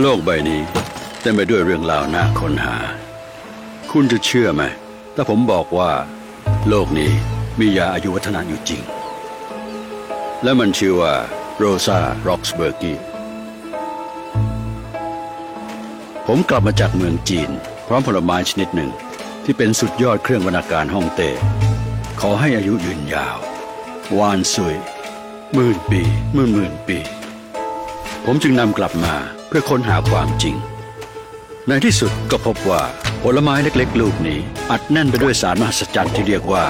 โลกใบนี้เต็มไปด้วยเรื่องราวน่าค้นหา คุณจะเชื่อไหมถ้าผมบอกว่า โลกนี้มียาอายุวัฒนะอยู่จริง และมันชื่อว่าโรซาร็อกสเบอร์กีผมกลับมาจากเมืองจีน พร้อมผลไม้ชนิดหนึ่ง ที่เป็นสุดยอดเครื่องวรรณการฮ่องเต้ขอให้อายุยืนยาว วานซุยหมื่นปีหมื่นหมื่นปี ผมจึงนำกลับมา เพื่อค้นหาความจริง ในที่สุดก็พบว่าผลไม้เล็กๆ ลูกนี้ อัดแน่นไปด้วยสารมหัศจรรย์ที่เรียกว่า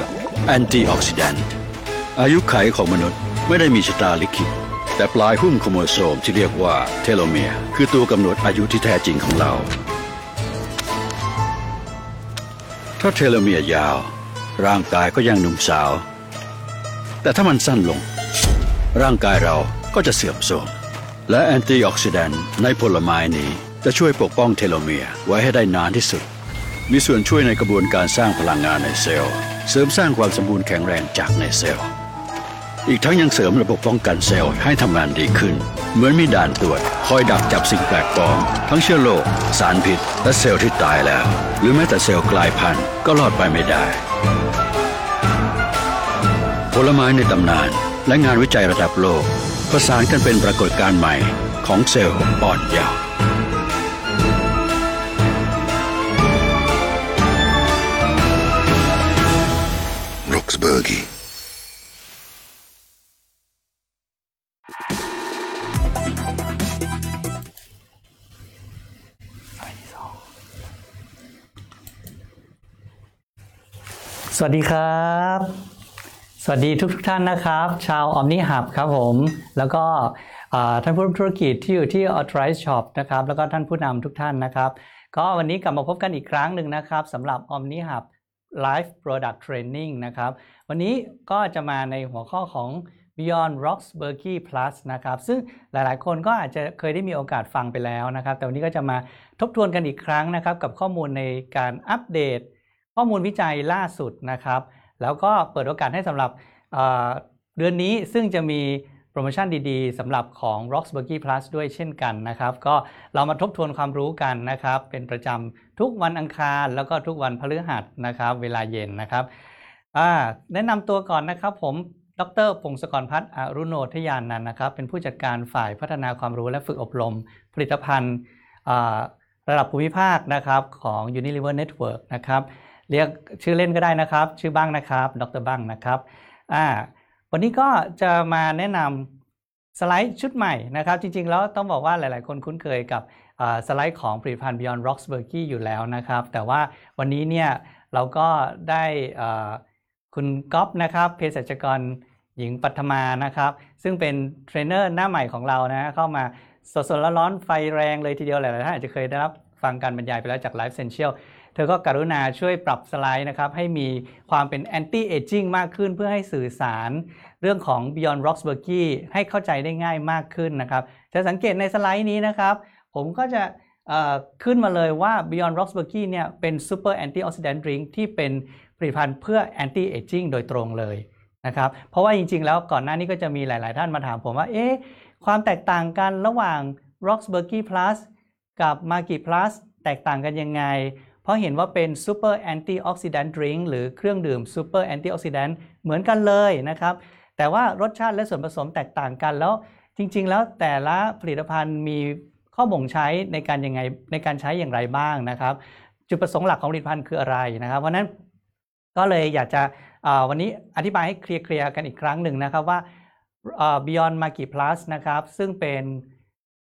antioxidant อายุขัยของมนุษย์ไม่ได้มีชะตาลิขิตแต่ปลายหุ้มโครโมโซมที่เรียกว่าเทโลเมียร์คือตัวกำหนดอายุที่แท้จริงของเรา ถ้าเทโลเมียร์ยาว ร่างกายก็ยังหนุ่มสาว แต่ถ้ามันสั้นลง ร่างกายเราก็จะเสื่อมโทรม และ antioxidant ในผลไม้นี้จะช่วยปกป้องเทโลเมียร์ไว้ให้ได้นานที่สุด มีส่วนช่วยในกระบวนการสร้างพลังงานในเซลล์ เสริมสร้างความสมบูรณ์แข็งแรงจากในเซลล์ อีกทั้งยังเสริมระบบป้องกันเซลล์ให้ทำงานดีขึ้น เหมือนมีด่านตรวจ คอยดักจับสิ่งแปลกปลอม ทั้งเชื้อโรคสารพิษ และเซลล์ที่ตายแล้ว หรือแม้แต่เซลล์กลายพันธุ์ก็รอดไปไม่ได้ ผลไม้ในตำนาน และงานวิจัยระดับโลก ประสานกันเป็นปรากฏการณ์ใหม่ของเซลล์อ่อนเยาว์ Roxburghi. สวัสดีครับ สวัสดีทุกทท่านนะครับ ชาวออมนี่หับครับผม แล้วก็ท่านผู้ร่วมธุรกิจที่อยู่ที่ Authorize Shop นะครับแล้วก็ท่านผู้นำทุกท่านนะครับ ก็วันนี้กลับมาพบกันอีกครั้งหนึ่งนะครับสำหรับ Omni Hub Live Product Training นะครับ วันนี้ก็จะมาในหัวข้อของ Beyond Rocks b e r k e y Plus นะครับ ซึ่งหลายๆ คนก็อาจจะเคยได้มีโอกาสฟังไปแล้วนะครับ แต่วันนี้ก็จะมาทบทวนกันอีกครั้งนะครับ กับข้อมูลในการอัปเดต ข้อมูลวิจัยล่าสุดนะครับ แล้วก็เปิดโอกาสให้สำหรับเดือนนี้ซึ่งจะมีโปรโมชั่นดีๆสำหรับของ r o x b u r g y Plus ด้วยเช่นกันนะครับ ก็เรามาทบทวนความรู้กันนะครับ เป็นประจำทุกวันอังคารแล้วก็ทุกวันพฤหัสนะครับ เวลาเย็นนะครับแนะนำตัวก่อนนะครับผมดรพงศกรพัฒน์อรุโนทยานนันนะครับ เป็นผู้จัดการฝ่ายพัฒนาความรู้และฝึกอบรม ผลิตภัณฑ์ระดับภูมิภาคนะครับของ Unilever Network นะครับ เรียกชื่อเล่นก็ได้นะครับ ชื่อบ้างนะครับ ดรบ้างนะครับอ่าวันนี้ก็จะมาแนะนำสไลด์ชุดใหม่นะครับ จริง ๆ แล้วต้องบอกว่าหลาย ๆ คนคุ้นเคยกับสไลด์ของผลิตภัณฑ์ Beyond Roxburghy อยู่แล้วนะครับ แต่ว่าวันนี้เนี่ยเราก็ได้คุณก๊อฟนะครับเภสัชกรหญิงปัทมานะครับ ซึ่งเป็นเทรนเนอร์หน้าใหม่ของเรานะเข้ามาสดๆร้อนๆไฟแรงเลยทีเดียวหลายๆท่านอาจจะเคยได้รับฟังการบรรยายไปแล้วจาก Life Essential เธอก็กรุณาช่วยปรับสไลด์นะครับให้มีความเป็น anti aging มากขึ้นเพื่อให้สื่อสารเรื่องของ Beyond Roxburghii ให้เข้าใจได้ง่ายมากขึ้นนะครับจะสังเกตในสไลด์นี้นะครับผมก็จะขึ้นมาเลยว่า Beyond Roxburghii เนี่ยเป็น Super Antioxidant Drink ที่เป็นผลิตภัณฑ์เพื่อ anti aging โดยตรงเลยนะครับเพราะว่าจริงๆ แล้วก่อนหน้านี้ก็จะมีหลาย ๆ ท่านมาถามผมว่าเอ๊ะความแตกต่างกันระหว่าง Roxburghy Plus กับ m a g i Plus แตกต่างกันยังไง เพราะเห็นว่าเป็น Super Antioxidant Drink หรือเครื่องดื่ม Super Antioxidant เหมือนกันเลยนะครับ แต่ว่ารสชาติและส่วนผสมแตกต่างกันแล้วจริง ๆ แล้วแต่ละผลิตภัณฑ์มีข้อบ่งใช้ในการยังไงในการใช้อย่างไรบ้างนะครับ จุดประสงค์หลักของผลิตภัณฑ์คืออะไรนะครับเพราะนั้นก็เลยอยากจะวันนี้อธิบายให้เคลียร์ๆกันอีกครั้งหนึ่งนะครับว่า Beyond m a g i Plus นะครับซึ่งเป็น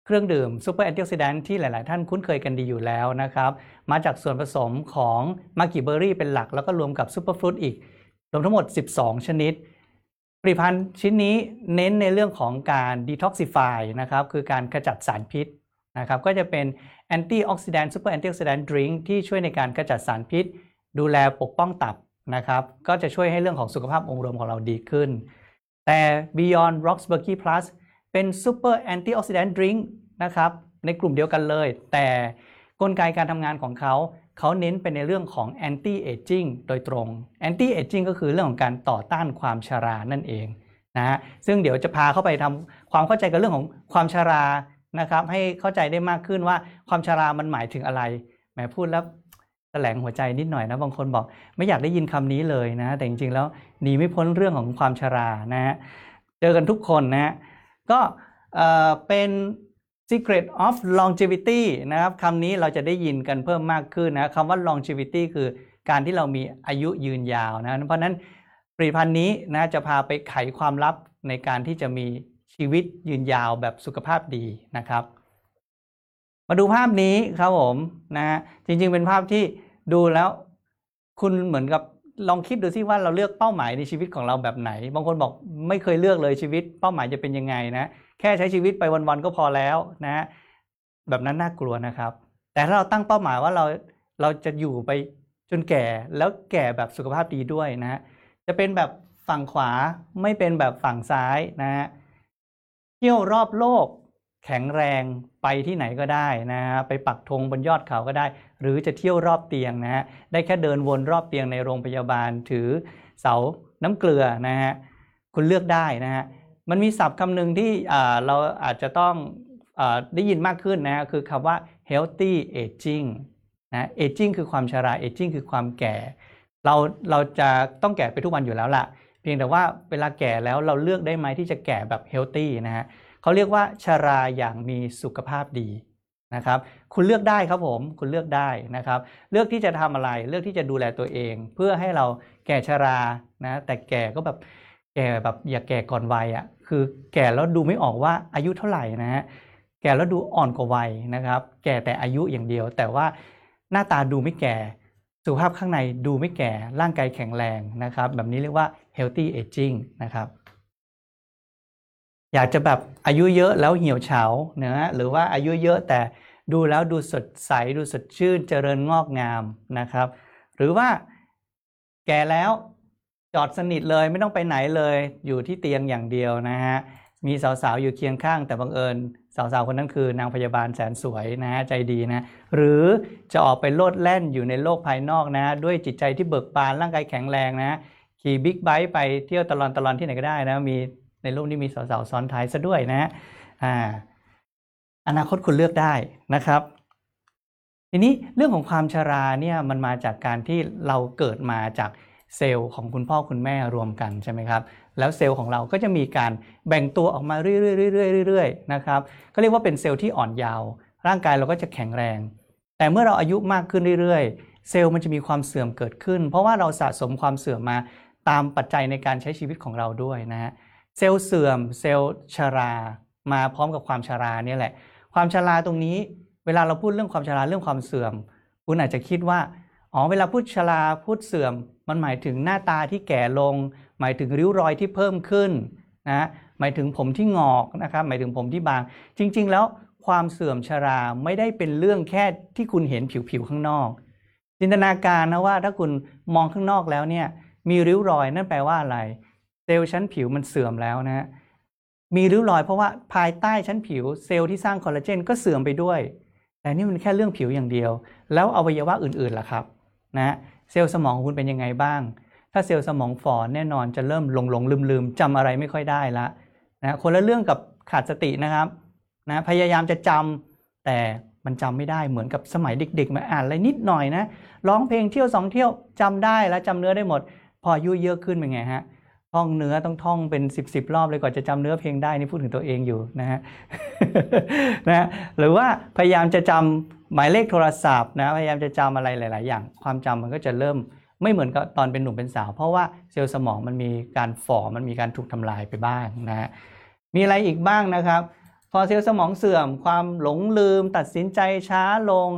เครื่องดื่ม Super Antioxidant ที่หลาย ๆ ท่านคุ้นเคยกันดีอยู่แล้วนะครับ มาจากส่วนผสมของมากิเบอรี่เป็นหลัก แล้วก็รวมกับซูเปอร์ฟรุตอีก รวมทั้งหมด 12 ชนิด ผลิตภัณฑ์ชิ้นนี้เน้นในเรื่องของการ detoxify นะครับ คือการขจัดสารพิษนะครับ ก็จะเป็น antioxidant super antioxidant drink ที่ช่วยในการขจัดสารพิษ ดูแลปกป้องตับนะครับ ก็จะช่วยให้เรื่องของสุขภาพองค์รวมของเราดีขึ้น แต่ Beyond Roxburghy Plus เป็น Super Antioxidant Drink นะครับในกลุ่มเดียวกันเลย แต่กลไกการทำงานของเขา เขาเน้นไปในเรื่องของ anti aging โดยตรง anti aging ก็คือเรื่องของการต่อต้านความชรานั่นเองนะฮะซึ่งเดี๋ยวจะพาเข้าไปทำความเข้าใจกับเรื่องของความชรานะครับให้เข้าใจได้มากขึ้นว่าความชรามันหมายถึงอะไรแหมพูดแล้วแถลงหัวใจนิดหน่อยนะบางคนบอก ไม่อยากได้ยินคำนี้เลยนะ แต่จริงๆแล้วหนีไม่พ้นเรื่องของความชรานะฮะเจอกันทุกคนนะฮะ ก็เป็น secret of longevity นะครับคำนี้เราจะได้ยินกันเพิ่มมากขึ้นนะคำว่า longevity คือการที่เรามีอายุยืนยาวนะ เพราะฉะนั้นผลิตภัณฑ์นี้นะจะพาไปไขความลับในการที่จะมีชีวิตยืนยาวแบบสุขภาพดีนะครับ มาดูภาพนี้ครับผมนะฮะจริงๆเป็นภาพที่ดูแล้ว คุณเหมือนกับ ลองคิดดูซิว่าเราเลือกเป้าหมายในชีวิตของเราแบบไหน บางคนบอกไม่เคยเลือกเลยชีวิต เป้าหมายจะเป็นยังไงนะ แค่ใช้ชีวิตไปวันๆก็พอแล้วนะ แบบนั้นน่ากลัวนะครับ แต่ถ้าเราตั้งเป้าหมายว่าเราเราจะอยู่ไปจนแก่แล้วแก่แบบสุขภาพดีด้วยนะ จะเป็นแบบฝั่งขวาไม่เป็นแบบฝั่งซ้ายนะฮะเที่ยวรอบโลก แข็งแรงไปที่ไหนก็ได้นะฮะไปปักธงบนยอดเขาก็ได้ หรือจะเที่ยวรอบเตียงนะฮะได้แค่เดินวนรอบเตียงในโรงพยาบาลถือเสาน้ำเกลือนะฮะคุณเลือกได้นะฮะมันมีศัพท์คำหนึ่งที่เราอาจจะต้องอได้ยินมากขึ้นนะคือคำว่า healthy aging นะ aging คือความชรา aging คือความแก่ เราเราจะต้องแก่ไปทุกวันอยู่แล้วล่ะ เพียงแต่ว่าเวลาแก่แล้วเราเลือกได้ไหมที่จะแก่แบบ healthy นะฮะ เขาเรียกว่าชราอย่างมีสุขภาพดีนะครับคุณเลือกได้ครับผมคุณเลือกได้นะครับเลือกที่จะทำอะไรเลือกที่จะดูแลตัวเอง เพื่อให้เราแก่ชรานะแต่แก่ก็แบบแก่แบบอย่าแก่ก่อนวัยอะ่ะคือแก่แล้วดูไม่ออกว่าอายุเท่าไหร่นะฮะแก่แล้วดูอ่อนกว่าวัยนะครับ แก่แต่อายุอย่างเดียว แต่ว่าหน้าตาดูไม่แก่สุขภาพข้างในดูไม่แก่ร่างกายแข็งแรงนะครับ แบบนี้เรียกว่า healthy aging นะครับ อยากจะแบบอายุเยอะแล้วเหี่ยวเฉาเนะหรือว่าอายุเยอะแต่ดูแล้วดูสดใสดูสดชื่นเจริญงอกงามนะครับ หรือว่าแก่แล้วจอดสนิทเลยไม่ต้องไปไหนเลยอยู่ที่เตียงอย่างเดียวนะฮะมีสาวๆอยู่เคียงข้าง แต่บังเอิญสาวๆคนนั้นคือนางพยาบาลแสนสวยนะฮะใจดีนะหรือจะออกไปโลดแล่นอยู่ในโลกภายนอกนะ ด้วยจิตใจที่เบิกบานร่างกายแข็งแรงนะขี่บิ๊กไบค์ไปเที่ยวตลอนตลอนที่ไหนก็ได้นะมี ในรูปนี้มีสาวๆซ้อนท้ายซะด้วยนะอ่าอนาคตคุณเลือกได้นะครับ ทีนี้เรื่องของความชราเนี่ยมันมาจากการที่เราเกิดมาจากเซลล์ของคุณพ่อคุณแม่รวมกันใช่ไหมครับ แล้วเซลล์ของเราก็จะมีการแบ่งตัวออกมาเรื่อยๆเรื่อยๆนะครับก็เรียกว่าเป็นเซลล์ที่อ่อนยาว ร่างกายเราก็จะแข็งแรง แต่เมื่อเราอายุมากขึ้นเรื่อยๆ เซลล์มันจะมีความเสื่อมเกิดขึ้น เพราะว่าเราสะสมความเสื่อมมาตามปัจจัยในการใช้ชีวิตของเราด้วยนะฮะ เซลล์เสื่อมเซลล์ชรา มาพร้อมกับความชราเนี่ยแหละ ความชราตรงนี้เวลาเราพูดเรื่องความชราเรื่องความเสื่อม คุณอาจจะคิดว่าอ๋อเวลาพูดชราพูดเสื่อม มันหมายถึงหน้าตาที่แก่ลง หมายถึงริ้วรอยที่เพิ่มขึ้นนะหมายถึงผมที่งอกนะครับหมายถึงผมที่บาง จริง ๆ แล้วความเสื่อมชราไม่ได้เป็นเรื่องแค่ที่คุณเห็นผิวๆข้างนอก จินตนาการนะว่าถ้าคุณมองข้างนอกแล้วเนี่ยมีริ้วรอยนั่นแปลว่าอะไร เซลล์ชั้นผิวมันเสื่อมแล้วนะมีริ้วรอยเพราะว่าภายใต้ชั้นผิวเซลล์ที่สร้างคอลลาเจนก็เสื่อมไปด้วย แต่นี่มันแค่เรื่องผิวอย่างเดียว แล้วอวัยวะอื่นๆล่ะครับนะเซลล์สมองของคุณเป็นยังไงบ้าง ถ้าเซลล์สมองฝ่อแน่นอนจะเริ่มหลงหลงลืมลืมจำอะไรไม่ค่อยได้ละนะคนละเรื่องกับขาดสตินะครับนะพยายามจะจำแต่มันจำไม่ได้เหมือนกับสมัยเด็ก ๆ มาอ่านอะไรนิดหน่อยนะร้องเพลงเที่ยวสองเที่ยวจำได้แล้วจำเนื้อได้หมด พออายุเยอะขึ้นเป็นไงฮะ ท่องเนื้อต้องท่องเป็น 10บสรอบเลยกว่าจะจำเนื้อเพลงได้นี่พูดถึงตัวเองอยู่นะฮะนะหรือว่าพยายามจะจำหมายเลขโทรศัพท์นะพยายามจะจำอะไรหลาย ๆ อย่าง ความจำมันก็จะเริ่มไม่เหมือนกับตอนเป็นหนุ่มเป็นสาว เพราะว่าเซลล์สมองมันมีการฝ่อมันมีการถูกทำลายไปบ้างนะฮะมีอะไรอีกบ้างนะครับ พอเซลล์สมองเสื่อม ความหลงลืม ตัดสินใจช้าลง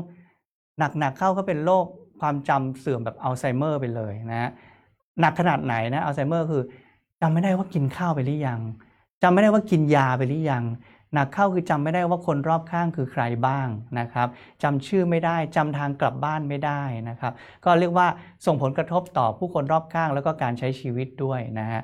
หนัก ๆ เข้าก็เป็นโรคความจำเสื่อมแบบอัลไซเมอร์ไปเลยนะฮะหนักขนาดไหนนะอัลไซเมอร์คือ จำไม่ได้ว่ากินข้าวไปหรือยังจำไม่ได้ว่ากินยาไปหรือยังหนักเข้าคือจำไม่ได้ว่าคนรอบข้างคือใครบ้างนะครับจำชื่อไม่ได้จำทางกลับบ้านไม่ได้นะครับ ก็เรียกว่าส่งผลกระทบต่อผู้คนรอบข้างแล้วก็การใช้ชีวิตด้วยนะฮะ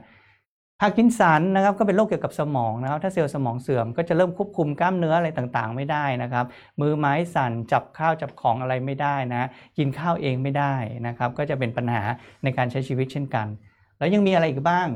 พาร์กินสันนะครับก็เป็นโรคเกี่ยวกับสมองนะครับ ถ้าเซลล์สมองเสื่อมก็จะเริ่มควบคุมกล้ามเนื้ออะไรต่างๆ ไม่ได้นะครับ มือไม้สั่นจับข้าวจับของอะไรไม่ได้นะกินข้าวเองไม่ได้นะครับ ก็จะเป็นปัญหาในการใช้ชีวิตเช่นกัน แล้วยังมีอะไรอีกบ้าง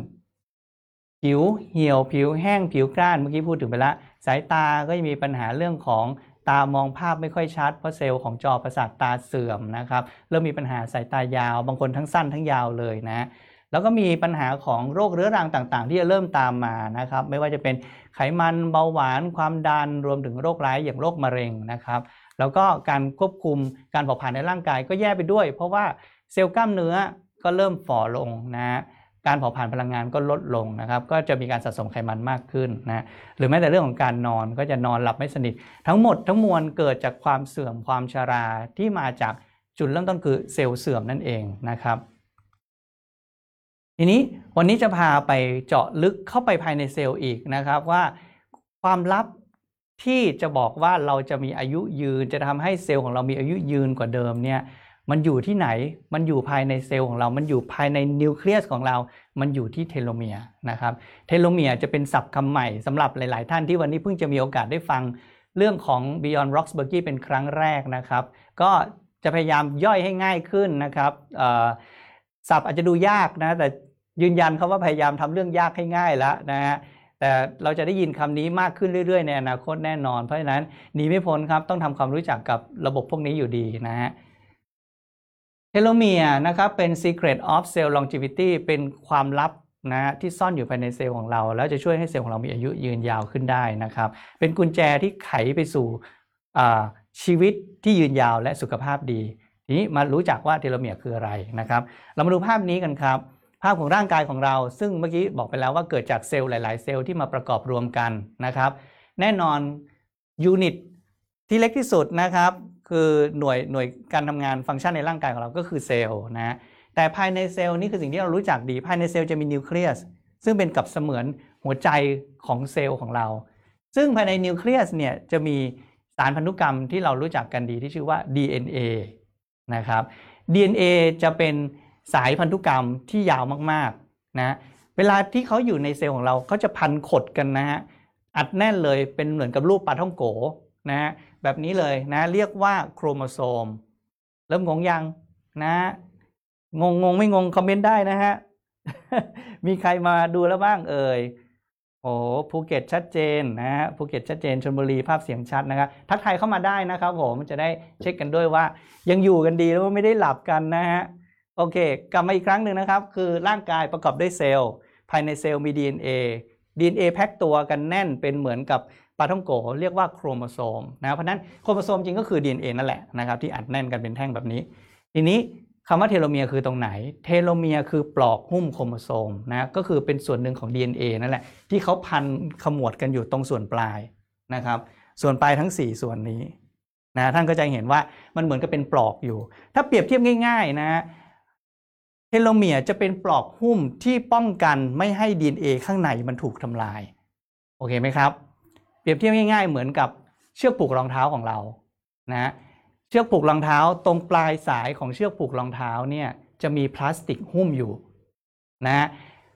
ผิวเหี่ยวผิวแห้งผิวกร้านเมื่อกี้พูดถึงไปแล้วสายตาก็จะมีปัญหาเรื่องของตามองภาพไม่ค่อยชัดเพราะเซลล์ของจอประสาทตาเสื่อมนะครับเริ่มมีปัญหาสายตายาว บางคนทั้งสั้นทั้งยาวเลยนะแล้วก็มีปัญหาของโรคเรื้อรังต่างๆ ที่จะเริ่มตามมานะครับ ไม่ว่าจะเป็นไขมันเบาหวานความดันรวมถึงโรคร้ายอย่างโรคมะเร็งนะครับ แล้วก็การควบคุมการเผาผลาญในร่างกายก็แย่ไปด้วย เพราะว่าเซลล์กล้ามเนื้อก็เริ่มฝ่อลงนะฮะ การเผาผลาญพลังงานก็ลดลงนะครับก็จะมีการสะสมไขมันมากขึ้นนะหรือแม้แต่เรื่องของการนอนก็จะนอนหลับไม่สนิท ทั้งหมดทั้งมวลเกิดจากความเสื่อมความชราที่มาจากจุดเริ่มต้นคือเซลล์เสื่อมนั่นเองนะครับทีนี้วันนี้จะพาไปเจาะลึกเข้าไปภายในเซลล์อีกนะครับว่าความลับที่จะบอกว่าเราจะมีอายุยืน จะทำให้เซลล์ของเรามีอายุยืนกว่าเดิมเนี่ย มันอยู่ที่ไหน มันอยู่ภายในเซลล์ของเรา มันอยู่ภายในนิวเคลียสของเรา มันอยู่ที่เทโลเมียร์นะครับ เทโลเมียร์จะเป็นศัพท์คำใหม่สำหรับหลาย ๆ ท่านที่วันนี้เพิ่งจะมีโอกาสได้ฟังเรื่องของ Beyond Roxbury เป็นครั้งแรกนะครับ ก็จะพยายามย่อยให้ง่ายขึ้นนะครับศัพท์อาจจะดูยากนะ แต่ยืนยันครับว่าพยายามทำเรื่องยากให้ง่ายแล้วนะฮะแต่เราจะได้ยินคำนี้มากขึ้นเรื่อย ๆ ในอนาคตแน่นอน เพราะฉะนั้นหนีไม่พ้นครับต้องทำความรู้จักกับระบบพวกนี้อยู่ดีนะฮะ เทโลเมียร์นะครับเป็น secret of cell longevity เป็นความลับนะฮะที่ซ่อนอยู่ภายในเซลล์ของเรา แล้วจะช่วยให้เซลล์ของเรามีอายุยืนยาวขึ้นได้นะครับ เป็นกุญแจที่ไขไปสู่อ่าชีวิตที่ยืนยาวและสุขภาพดี ทีนี้มารู้จักว่าเทโลเมียร์คืออะไรนะครับ เรามาดูภาพนี้กันครับ ภาพของร่างกายของเรา ซึ่งเมื่อกี้บอกไปแล้วว่าเกิดจากเซลล์หลาย ๆ เซลล์ที่มาประกอบรวมกันนะครับ แน่นอน unit ที่เล็กที่สุดนะครับ คือหน่วยหน่วยการทำงานฟังก์ชันในร่างกายของเราก็คือเซลล์นะแต่ภายในเซลล์นี่คือสิ่งที่เรารู้จักดี ภายในเซลล์จะมีนิวเคลียสซึ่งเป็นกับเสมือนหัวใจของเซลล์ของเรา ซึ่งภายในนิวเคลียสเนี่ยจะมีสารพันธุกรรมที่เรารู้จักกันดีที่ชื่อว่า DNA นะครับ DNA จะเป็นสายพันธุกรรมที่ยาวมากๆนะเวลาที่เขาอยู่ในเซลล์ของเราเขาจะพันขดกันนะฮะอัดแน่นเลยเป็นเหมือนกับรูปปลาท่องโกนะฮะ แบบนี้เลยนะเรียกว่าโครโมโซม เริ่มงงยังนะงงงงไม่งง comment ได้นะฮะ มีใครมาดูแล้วบ้างเอ่ยโอ้ภูเก็ตชัดเจนนะฮะภูเก็ตชัดเจนชลบุรีภาพเสียงชัดนะครับทักทายเข้ามาได้นะครับผมจะได้เช็คกันด้วยว่า ยังอยู่กันดีแล้วไม่ได้หลับกันนะฮะโอเค กลับมาอีกครั้งหนึ่งนะครับ คือร่างกายประกอบด้วยเซลล์ ภายในเซลล์มี DNA DNA pack ตัวกันแน่นเป็นเหมือนกับ ปาท่องโก๋เรียกว่าโครโมโซมนะเพราะนั้นโครโมโซมจริงก็คือ DNA นั่นแหละนะครับที่อัดแน่นกันเป็นแท่งแบบนี้ ทีนี้คำว่าเทโลเมียคือตรงไหน เทโลเมียคือปลอกหุ้มโครโมโซมนะก็คือเป็นส่วนหนึ่งของ DNA นั่นแหละที่เขาพันขมวดกันอยู่ตรงส่วนปลายนะครับส่วนปลายทั้ง 4 ส่วนนี้นะท่านก็จะเห็นว่ามันเหมือนกับเป็นปลอกอยู่ ถ้าเปรียบเทียบง่าย ๆ นะเทโลเมียจะเป็นปลอกหุ้มที่ป้องกันไม่ให้ DNA ข้างในมันถูกทำลาย โอเคไหมครับ เปรียบเทียบง่ายๆ เหมือนกับเชือกผูกรองเท้าของเรานะเชือกผูกรองเท้าตรงปลายสายของเชือกผูกรองเท้าเนี่ยจะมีพลาสติกหุ้มอยู่นะ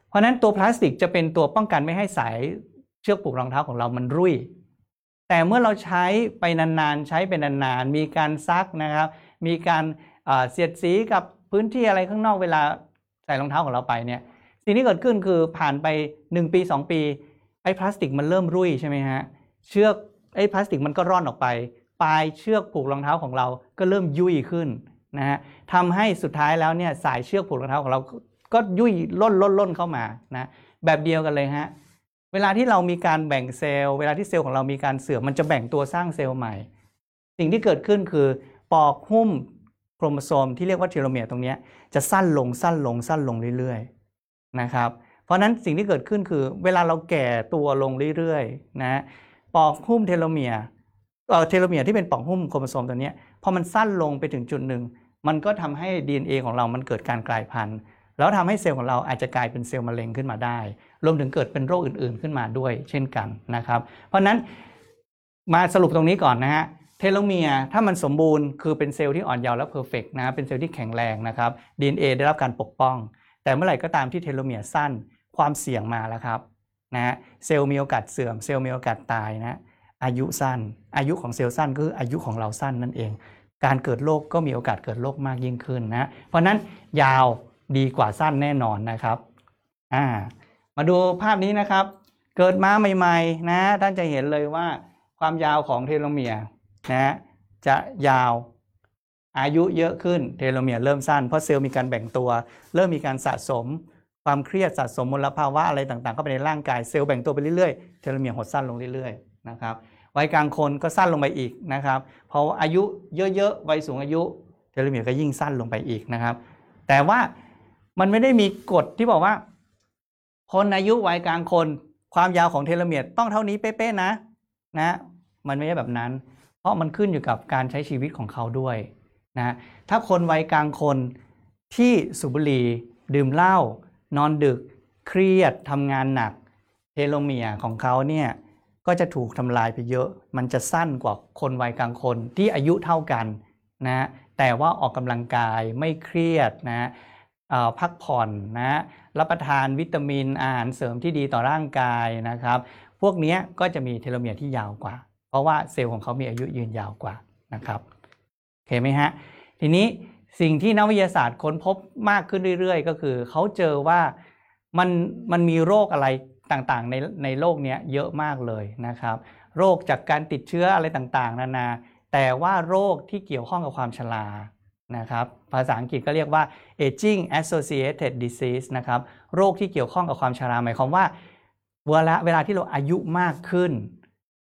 เพราะฉะนั้นตัวพลาสติกจะเป็นตัวป้องกันไม่ให้สายเชือกผูกรองเท้าของเรามันรุ่ย แต่เมื่อเราใช้ไปนานๆ ใช้ไปนานๆ มีการซักนะครับ มีการเอ่อเสียดสีกับพื้นที่อะไรข้างนอกเวลาใส่รองเท้าของเราไปเนี่ย สิ่งที่เกิดขึ้นคือผ่านไป 1 ปี 2 ปี ไอ้พลาสติกมันเริ่มรุ่ยใช่ไหมฮะเชือกไอ้พลาสติกมันก็ร่อนออกไป ปลายเชือกผูกรองเท้าของเราก็เริ่มรุ่ยขึ้นนะฮะทำให้สุดท้ายแล้วเนี่ยสายเชือกผูกรองเท้าของเราก็รุ่ยร่นร่นร่นเข้ามานะแบบเดียวกันเลยฮะเวลาที่เรามีการแบ่งเซลล์เวลาที่เซลล์ของเรามีการเสื่อมมันจะแบ่งตัวสร้างเซลล์ใหม่ สิ่งที่เกิดขึ้นคือปลอกหุ้มโครโมโซมที่เรียกว่าเทโลเมียร์ตรงเนี้ยจะสั้นลงสั้นลงสั้นลงเรื่อยๆนะครับ เพราะฉะนั้นสิ่งที่เกิดขึ้นคือ เวลาเราแก่ตัวลงเรื่อยๆนะปลอกหุ้มเทโลเมียร์เอ่อเทโลเมียร์ที่เป็นปลอกหุ้มโครโมโซมตัวนี้พอมันสั้นลงไปถึงจุดหนึ่ง มันก็ทำให้ DNA ของเรามันเกิดการกลายพันธุ์ แล้วทำให้เซลล์ของเราอาจจะกลายเป็นเซลล์มะเร็งขึ้นมาได้ รวมถึงเกิดเป็นโรคอื่นๆขึ้นมาด้วย เช่นกันนะครับ เพราะฉะนั้นมาสรุปตรงนี้ก่อนนะฮะเทโลเมียร์ถ้ามันสมบูรณ์คือเป็นเซลล์ที่อ่อนเยาว์และ perfect นะเป็นเซลล์ที่แข็งแรงนะครับ DNA ได้รับการปกป้อง แต่เมื่อไหร่ก็ตามที่เทโลเมียร์สั้น ความเสี่ยงมาแล้วครับนะฮะเซลล์มีโอกาสเสื่อม เซลล์มีโอกาสตายนะอายุสั้น อายุของเซลล์สั้นก็คืออายุของเราสั้นนั่นเอง การเกิดโรคก็มีโอกาสเกิดโรคมากยิ่งขึ้นนะเพราะฉะนั้นยาวดีกว่าสั้นแน่นอนนะครับอ่ามาดูภาพนี้นะครับ เกิดมาใหม่ๆนะท่านจะเห็นเลยว่าความยาวของเทโลเมียร์นะจะยาวอายุเยอะขึ้นเทโลเมียร์เริ่มสั้นเพราะเซลล์มีการแบ่งตัว เริ่มมีการสะสม ความเครียดสะสมมลภาวะอะไรต่างๆเข้าไปในร่างกายเซลล์แบ่งตัวไปเรื่อยๆเทโลเมียร์หดสั้นลงเรื่อยๆนะครับวัยกลางคนก็สั้นลงไปอีกนะครับพออายุเยอะๆวัยสูงอายุเทโลเมียร์ก็ยิ่งสั้นลงไปอีกนะครับ แต่ว่ามันไม่ได้มีกฎที่บอกว่า คนอายุวัยกลางคน ความยาวของเทโลเมียร์ต้องเท่านี้เป๊ะๆนะนะมันไม่ใช่แบบนั้น เพราะมันขึ้นอยู่กับการใช้ชีวิตของเขาด้วยนะถ้าคนวัยกลางคนที่สูบบุหรี่ดื่มเหล้า นอนดึกเครียดทำงานหนักเทโลเมียร์ของเขาเนี่ยก็จะถูกทำลายไปเยอะ มันจะสั้นกว่าคนวัยกลางคนที่อายุเท่ากันนะแต่ว่าออกกำลังกายไม่เครียดนะพักผ่อนนะรับประทานวิตามินอาหารเสริมที่ดีต่อร่างกายนะครับ พวกนี้ก็จะมีเทโลเมียร์ที่ยาวกว่า เพราะว่าเซลล์ของเขามีอายุยืนยาวกว่านะครับโอเคไหมฮะทีนี้ สิ่งที่นักวิทยาศาสตร์ค้นพบมากขึ้นเรื่อย ๆ ก็คือเขาเจอว่ามันมันมีโรคอะไรต่างๆในในโลกนี้เยอะมากเลยนะครับ โรคจากการติดเชื้ออะไรต่างๆ นานา แต่ว่าโรคที่เกี่ยวข้องกับความชรานะครับภาษาอังกฤษก็เรียกว่า aging associated disease นะครับโรคที่เกี่ยวข้องกับความชราหมายความว่าเวลาเวลาที่เราอายุมากขึ้น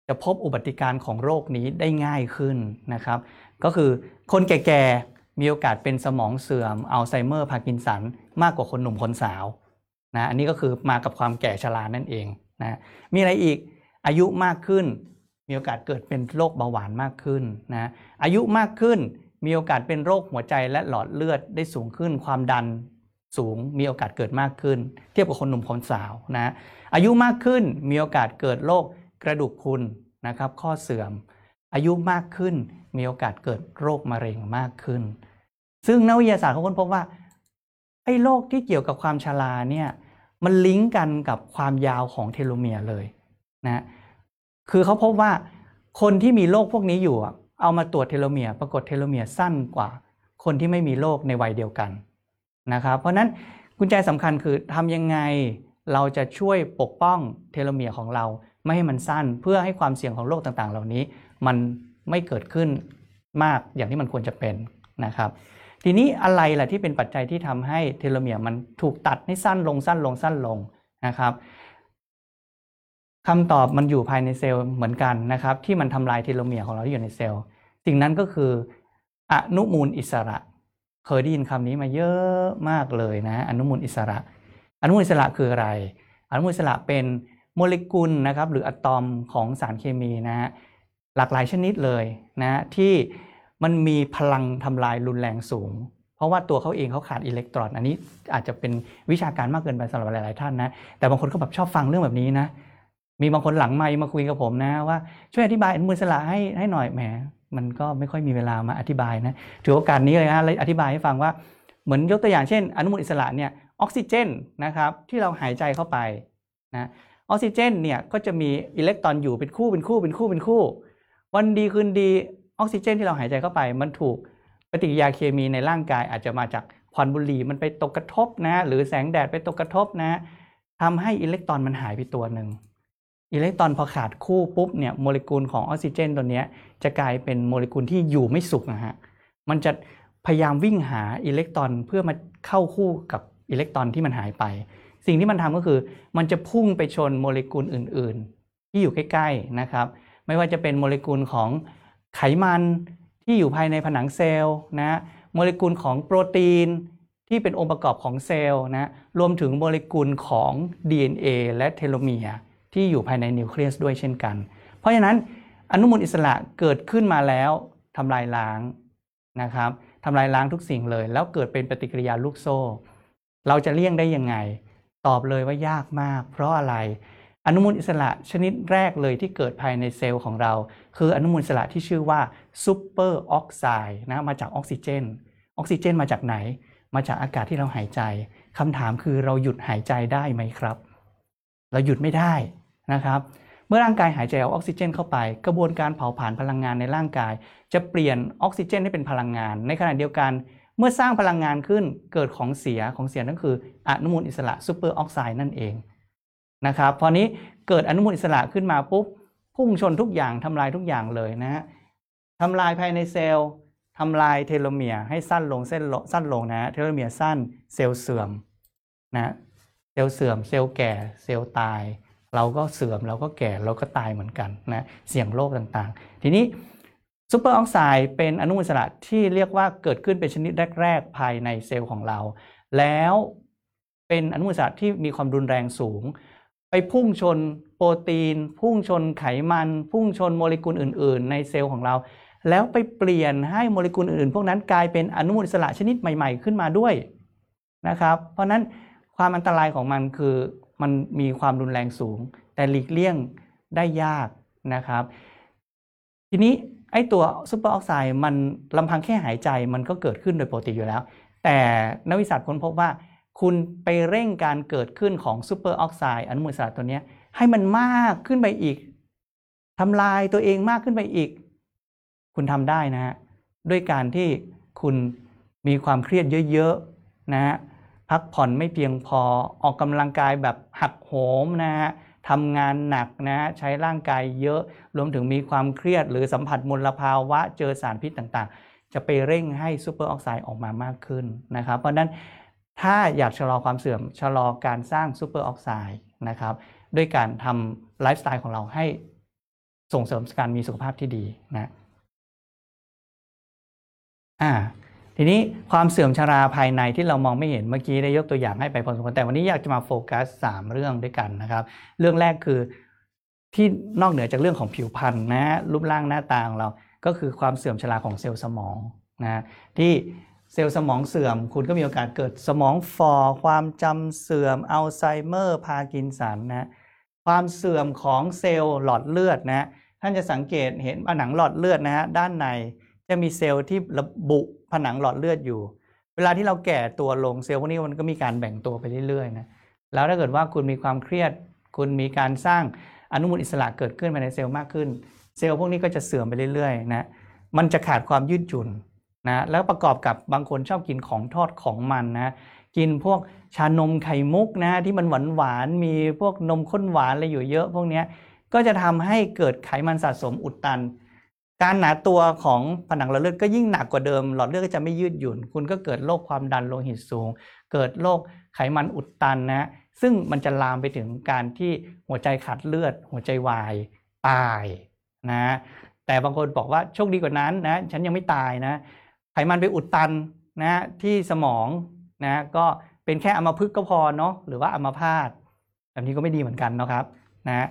จะพบอุบัติการณ์ของโรคนี้ได้ง่ายขึ้นนะครับ ก็คือคนแก่ๆ มีโอกาสเป็นสมองเสื่อมอัลไซเมอร์พาร์กินสันมากกว่าคนหนุ่มคนสาวนะอันนี้ก็คือมากับความแก่ชรานั่นเองนะมีอะไรอีกอายุมากขึ้น มีโอกาสเกิดเป็นโรคเบาหวานมากขึ้นนะอายุมากขึ้นมีโอกาสเป็นโรคหัวใจและหลอดเลือดได้สูงขึ้น ความดันสูงมีโอกาสเกิดมากขึ้น เทียบกับคนหนุ่มคนสาวนะอายุมากขึ้นมีโอกาสเกิดโรคกระดูกพรุนนะครับข้อเสื่อม อายุมากขึ้นมีโอกาสเกิดโรคมะเร็งมากขึ้น ซึ่งนักวิทยาศาสตร์เขาค้นพบว่าไอ้โรคที่เกี่ยวกับความชราเนี่ยมันลิงก์กันกับความยาวของเทโลเมียร์เลยนะคือเขาพบว่าคนที่มีโรคพวกนี้อยู่เอามาตรวจเทโลเมียร์ปรากฏเทโลเมียร์สั้นกว่า คนที่ไม่มีโรคในวัยเดียวกันนะครับ เพราะฉะนั้นกุญแจสำคัญคือทำยังไงเราจะช่วยปกป้องเทโลเมียร์ของเรา ไม่ให้มันสั้นเพื่อให้ความเสี่ยงของโรคต่างๆ เหล่านี้ มันไม่เกิดขึ้นมากอย่างที่มันควรจะเป็นนะครับ ทีนี้อะไรล่ะที่เป็นปัจจัยที่ทำให้เทโลเมียร์มันถูกตัดให้สั้นลงสั้นลงสั้นลงนะครับคำตอบมันอยู่ภายในเซลล์เหมือนกันนะครับ ที่มันทำลายเทโลเมียร์ของเราที่อยู่ในเซลล์สิ่งนั้นก็คืออนุมูลอิสระ เคยได้ยินคำนี้มาเยอะมากเลยนะ อนุมูลอิสระ อนุมูลอิสระคืออะไร อนุมูลอิสระเป็นโมเลกุลนะครับ หรืออะตอมของสารเคมีนะฮะหลากหลายชนิดเลยนะที่ มันมีพลังทำลายรุนแรงสูง เพราะว่าตัวเขาเองเขาขาดอิเล็กตรอน อันนี้อาจจะเป็นวิชาการมากเกินไปสำหรับหลาย ๆ ท่านนะ แต่บางคนก็แบบชอบฟังเรื่องแบบนี้นะ มีบางคนหลังไมค์มาคุยกับผมนะว่าช่วยอธิบายอนุมูลอิสระให้ให้หน่อยแหมมันก็ไม่ค่อยมีเวลามาอธิบายนะถือโอกาสนี้เลยนะอธิบายให้ฟังว่าเหมือนยกตัวอย่างเช่น อนุมูลอิสระเนี่ยออกซิเจนนะครับที่เราหายใจเข้าไปนะออกซิเจนเนี่ยก็จะมีอิเล็กตรอนอยู่เป็นคู่เป็นคู่เป็นคู่เป็นคู่ วันดีคืนดี ออกซิเจนที่เราหายใจเข้าไป มันถูกปฏิกิริยาเคมีในร่างกายอาจจะมาจากควันบุหรี่มันไปตกกระทบนะ หรือแสงแดดไปตกกระทบนะทำให้อิเล็กตรอนมันหายไปตัวหนึ่งอิเล็กตรอนพอขาดคู่ปุ๊บเนี่ยโมเลกุลของออกซิเจนตัวนี้จะกลายเป็นโมเลกุลที่อยู่ไม่สุขนะฮะมันจะพยายามวิ่งหาอิเล็กตรอนเพื่อมาเข้าคู่กับอิเล็กตรอนที่มันหายไป สิ่งที่มันทำก็คือมันจะพุ่งไปชนโมเลกุลอื่น ๆ ที่อยู่ใกล้ๆนะครับไม่ว่าจะเป็นโมเลกุลของ ไขมันที่อยู่ภายในผนังเซลล์นะโมเลกุลของโปรตีนที่เป็นองค์ประกอบของเซลล์นะรวมถึงโมเลกุลของ DNA และเทโลเมียร์ที่อยู่ภายในนิวเคลียสด้วยเช่นกัน เพราะฉะนั้นอนุมูลอิสระเกิดขึ้นมาแล้วทำลายล้างนะครับทำลายล้างทุกสิ่งเลย แล้วเกิดเป็นปฏิกิริยาลูกโซ่ เราจะเลี่ยงได้ยังไง ตอบเลยว่ายากมาก เพราะอะไร อนุมูลอิสระชนิดแรกเลยที่เกิดภายในเซลล์ของเรา คืออนุมูลอิสระที่ชื่อว่าซูเปอร์ออกไซด์นะมาจากออกซิเจน ออกซิเจนมาจากไหน มาจากอากาศที่เราหายใจคำถามคือเราหยุดหายใจได้ไหมครับ เราหยุดไม่ได้นะครับเมื่อร่างกายหายใจเอาออกซิเจนเข้าไป กระบวนการเผาผลาญพลังงานในร่างกาย จะเปลี่ยนออกซิเจนให้เป็นพลังงาน ในขณะเดียวกัน เมื่อสร้างพลังงานขึ้นเกิดของเสียของเสียนั่นคืออนุมูลอิสระซูเปอร์ออกไซด์นั่นเอง นะครับพอนี้เกิดอนุมูลอิสระขึ้นมาปุ๊บพุ่งชนทุกอย่างทำลายทุกอย่างเลยนะฮะทำลายภายในเซลล์ทำลายเทโลเมียร์ให้สั้นลงเส้นสั้นลงนะฮะเทโลเมียร์สั้นเซลล์เสื่อมนะเซลล์เสื่อม เซลล์แก่เซลล์ตาย เราก็เสื่อมเราก็แก่เราก็ตายเหมือนกันนะเสี่ยงโรคต่างๆ ทีนี้ซูเปอร์ออกไซด์เป็นอนุมูลอิสระที่เรียกว่าเกิดขึ้นเป็นชนิดแรก ๆ ภายในเซลล์ของเรา แล้วเป็นอนุมูลอิสระที่มีความรุนแรงสูง ไปพุ่งชนโปรตีน พุ่งชนไขมัน พุ่งชนโมเลกุลอื่น ๆ ในเซลล์ของเรา แล้วไปเปลี่ยนให้โมเลกุลอื่น ๆ พวกนั้นกลายเป็นอนุมูลอิสระชนิดใหม่ ๆ ขึ้นมาด้วยนะครับ เพราะฉะนั้นความอันตรายของมันคือมันมีความรุนแรงสูง แต่หลีกเลี่ยงได้ยากนะครับ ทีนี้ไอ้ตัวซูเปอร์ออกไซด์มันลำพังแค่หายใจมันก็เกิดขึ้นโดยปกติอยู่แล้ว แต่นักวิทยาศาสตร์ค้นพบว่า คุณไปเร่งการเกิดขึ้นของซูเปอร์ออกไซด์อนุมูลอิสระตัวนี้ให้มันมากขึ้นไปอีกทำลายตัวเองมากขึ้นไปอีก คุณทำได้นะฮะด้วยการที่คุณมีความเครียดเยอะๆนะฮะพักผ่อนไม่เพียงพอออกกำลังกายแบบหักโหมนะฮะทำงานหนักนะฮะใช้ร่างกายเยอะรวมถึงมีความเครียดหรือสัมผัสมลภาวะเจอสารพิษต่างๆ จะไปเร่งให้ซูเปอร์ออกไซด์ออกมามากขึ้นนะครับ เพราะนั้น ถ้าอยากชะลอความเสื่อมชะลอการสร้างซูเปอร์ออกไซด์นะครับด้วยการทำไลฟ์สไตล์ของเราให้ส่งเสริมการมีสุขภาพที่ดีนะอ่าทีนี้ความเสื่อมชราภายในที่เรามองไม่เห็นเมื่อกี้ได้ยกตัวอย่างให้ไปพอสมควรแต่วันนี้อยากจะมาโฟกัส 3 เรื่องด้วยกันนะครับ เรื่องแรกคือที่นอกเหนือจากเรื่องของผิวพรรณนะรูปร่างหน้าตาของเราก็คือความเสื่อมชราของเซลล์สมองนะที่ เซลล์สมองเสื่อม คุณก็มีโอกาสเกิดสมองฝ่อความจำเสื่อม อัลไซเมอร์ พาร์กินสันนะความเสื่อมของเซลล์หลอดเลือดนะท่านจะสังเกตเห็นผนังหลอดเลือดนะฮะด้านในจะมีเซลล์ที่ระบุผนังหลอดเลือดอยู่ เวลาที่เราแก่ตัวลงเซลล์พวกนี้มันก็มีการแบ่งตัวไปเรื่อยๆนะแล้วถ้าเกิดว่าคุณมีความเครียด คุณมีการสร้างอนุมูลอิสระเกิดขึ้นภายในเซลล์มากขึ้น เซลล์พวกนี้ก็จะเสื่อมไปเรื่อยๆนะมันจะขาดความยืดหยุ่น นะแล้วประกอบกับบางคนชอบกินของทอดของมันนะกินพวกชานมไข่มุกนะที่มันหวานหวานมีพวกนมข้นหวานอะไรอยู่เยอะ พวกนี้ก็จะทำให้เกิดไขมันสะสมอุดตัน การหนาตัวของผนังหลอดเลือดก็ยิ่งหนักกว่าเดิม หลอดเลือดก็จะไม่ยืดหยุ่น คุณก็เกิดโรคความดันโลหิตสูง เกิดโรคไขมันอุดตันนะซึ่งมันจะลามไปถึงการที่หัวใจขาดเลือด หัวใจวายตายนะแต่บางคนบอกว่าโชคดีกว่านั้นนะฉันยังไม่ตายนะ มันไปอุดตันนะที่สมองนะก็เป็นแค่อัมพฤกษ์ก็พอเนาะหรือว่าอัมพาตแบบนี้ก็ไม่ดีเหมือนกันนะครับนะ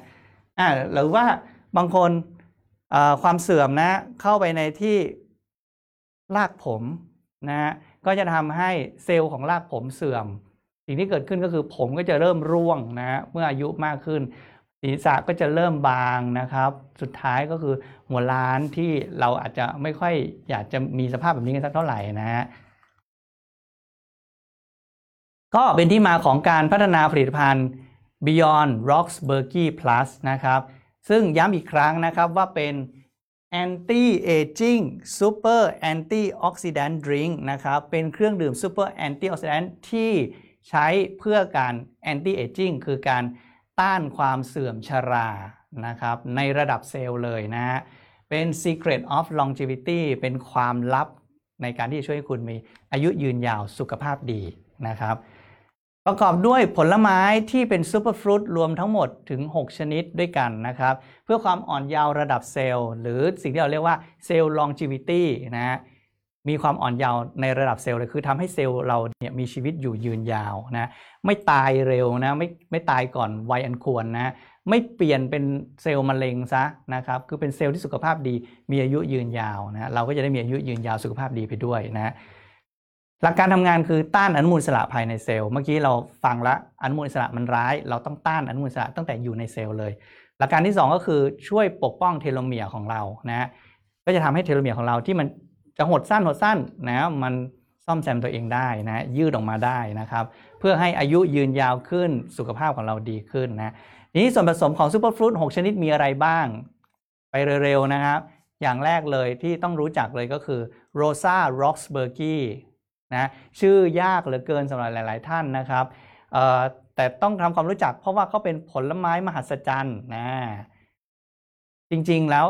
อ่าหรือว่าบางคนความเสื่อมนะเข้าไปในที่รากผมนะฮะก็จะทำให้เซลล์ของรากผมเสื่อม สิ่งที่เกิดขึ้นก็คือผมก็จะเริ่มร่วงนะฮะเมื่ออายุมากขึ้น ศีรษะก็จะเริ่มบางนะครับ สุดท้ายก็คือหัวล้านที่เราอาจจะไม่ค่อยอยากจะมีสภาพแบบนี้กันสักเท่าไหร่นะฮะก็เป็นที่มาของการพัฒนาผลิตภัณฑ์ Beyond Roxburghy Plus นะครับ ซึ่งย้ำอีกครั้งนะครับว่าเป็น anti aging super antioxidant drink นะครับ เป็นเครื่องดื่ม super antioxidant ที่ใช้เพื่อการ anti aging คือการ ต้านความเสื่อมชรานะครับในระดับเซลล์เลยนะฮะเป็น secret of longevity เป็นความลับในการที่จะช่วยให้คุณมีอายุยืนยาวสุขภาพดีนะครับ ประกอบด้วยผลไม้ที่เป็น superfruit รวมทั้งหมดถึง 6 ชนิดด้วยกันนะครับ เพื่อความอ่อนเยาว์ระดับเซลล์ หรือสิ่งที่เราเรียกว่าเซลล์ longevity นะฮะ มีความอ่อนเยาว์ในระดับเซลล์เลยคือทำให้เซลล์เราเนี่ยมีชีวิตอยู่ยืนยาวนะไม่ตายเร็วนะไม่ไม่ตายก่อนวัยอันควรนะไม่เปลี่ยนเป็นเซลล์มะเร็งซะนะครับคือเป็นเซลล์ที่สุขภาพดีมีอายุยืนยาวนะเราก็จะได้มีอายุยืนยาวสุขภาพดีไปด้วยนะหลักการทำงานคือต้านอนุมูลอิสระภายในเซลล์เมื่อกี้เราฟังละอนุมูลอิสระมันร้าย เราต้องต้านอนุมูลอิสระตั้งแต่อยู่ในเซลล์เลย หลักการที่ 2 ก็คือช่วยปกป้องเทโลเมียร์ของเรานะก็จะทำให้เทโลเมียร์ของเราที่มัน จะหดสั้นหดสั้นนะมันซ่อมแซมตัวเองได้นะยืดออกมาได้นะครับ เพื่อให้อายุยืนยาวขึ้นสุขภาพของเราดีขึ้นนะทีนี้ส่วนผสมของ superfruit 6ชนิดมีอะไรบ้าง ไปเร็วๆนะครับอย่างแรกเลยที่ต้องรู้จักเลยก็คือ Rosa roxburghii นะชื่อยากเหลือเกินสำหรับหลาย ๆ ท่านนะครับแต่ต้องทำความรู้จักเพราะว่าเขาเป็นผลไม้มหัศจรรย์นะจริงๆแล้ว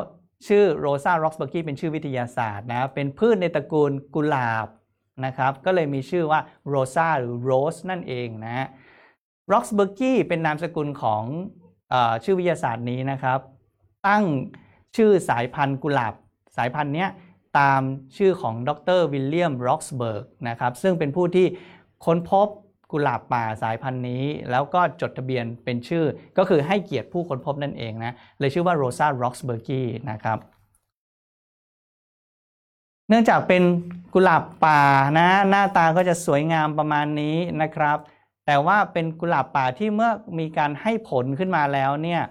ชื่อ Rosa roxburghii เป็นชื่อวิทยาศาสตร์นะเป็นพืชในตระกูลกุหลาบนะครับก็เลยมีชื่อว่า Rosa หรือ rose นั่นเองนะ roxburghii เป็นนามสกุลของออชื่อวิทยาศาสตร์นี้นะครับ ตั้งชื่อสายพันธุ์กุหลาบสายพันธุ์เนี้ยตามชื่อของดรวิลเลียมร็อกสเบิร์กนะครับซึ่งเป็นผู้ที่ค้นพบ กุหลาบป่าสายพันธุ์นี้ แล้วก็จดทะเบียนเป็นชื่อ ก็คือให้เกียรติผู้ค้นพบนั่นเองนะเลยชื่อว่า Rosa roxburghii นะครับเนื่องจากเป็นกุหลาบป่านะหน้าตาก็จะสวยงามประมาณนี้นะครับ แต่ว่าเป็นกุหลาบป่าที่เมื่อมีการให้ผลขึ้นมาแล้วเนี่ย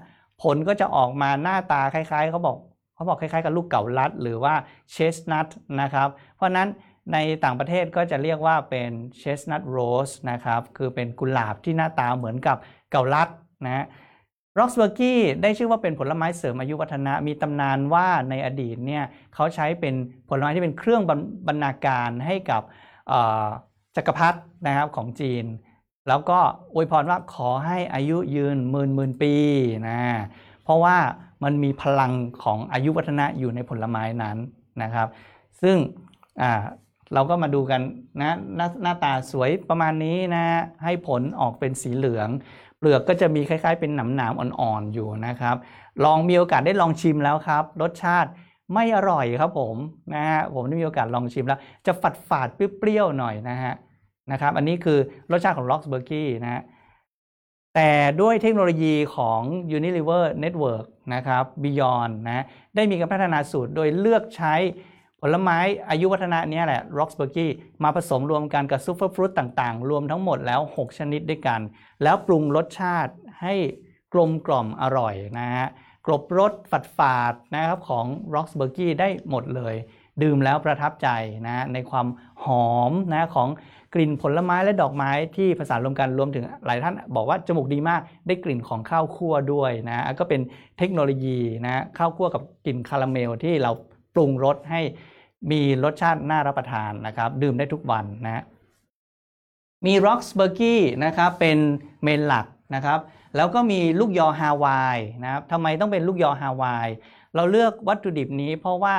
ผลก็จะออกมาหน้าตาคล้ายๆเขาบอกเขาบอกคล้ายๆ กับลูกเกาลัด หรือว่า chestnut นะครับ เพราะนั้น ในต่างประเทศก็จะเรียกว่าเป็นเชสนัทโรสนะครับ คือเป็นกุหลาบที่หน้าตาเหมือนกับเกาลัดนะร็อกสเบอร์กี้ได้ชื่อว่าเป็นผลไม้เสริมอายุวัฒนะ มีตำนานว่าในอดีตเนี่ยเขาใช้เป็นผลไม้ที่เป็นเครื่องบรรณาการให้กับจักรพรรดินะครับของจีน แล้วก็อวยพรว่าขอให้อายุยืนหมื่นหมื่นปีนะเพราะว่ามันมีพลังของอายุวัฒนะอยู่ในผลไม้นั้นนะครับ ซึ่ง เราก็มาดูกันนะหน้าหน้าตาสวยประมาณนี้นะให้ผลออกเป็นสีเหลือง เปลือกก็จะมีคล้าย ๆ เป็นหนามหนามอ่อนๆอยู่นะครับ ลองมีโอกาสได้ลองชิมแล้วครับ รสชาติไม่อร่อยครับผมนะฮะผมได้มีโอกาสลองชิมแล้ว จะฝาดฝาดเปรี้ยวๆหน่อยนะฮะนะครับ อันนี้คือรสชาติของ r o x b u r g y นะฮะแต่ด้วยเทคโนโลยีของ Unilever Network นะครับ Beyond นะได้มีการพัฒนาสูตรโดยเลือกใช้ ผลไม้อายุวัฒนะนี้แหละ r o x b u r g y มาผสมรวมกันกับซูเปอร์ฟรุตต่างๆ รวมทั้งหมดแล้ว 6 ชนิดด้วยกัน แล้วปรุงรสชาติให้กลมกล่อมอร่อยนะฮะกรบรสฝาดฝาดนะครับของ r o x b u r g y ได้หมดเลย ดื่มแล้วประทับใจนะในความหอมนะของกลิ่นผลไม้และดอกไม้ที่ผสานรวมกันรวมถึงหลายท่านบอกว่าจมูกดีมากได้กลิ่นของข้าวคั่วด้วยนะก็เป็นเทคโนโลยีนะข้าวคั่วกับกลิ่นคาราเมลที่เรา ปรุงรสให้มีรสชาติน่ารับประทานนะครับ ดื่มได้ทุกวันนะมี r o x b u r g y นะครับเป็นเมนหลักนะครับ แล้วก็มีลูกยอฮาวายนะครับทำไมต้องเป็นลูกยอฮาวาย เราเลือกวัตถุดิบนี้เพราะว่า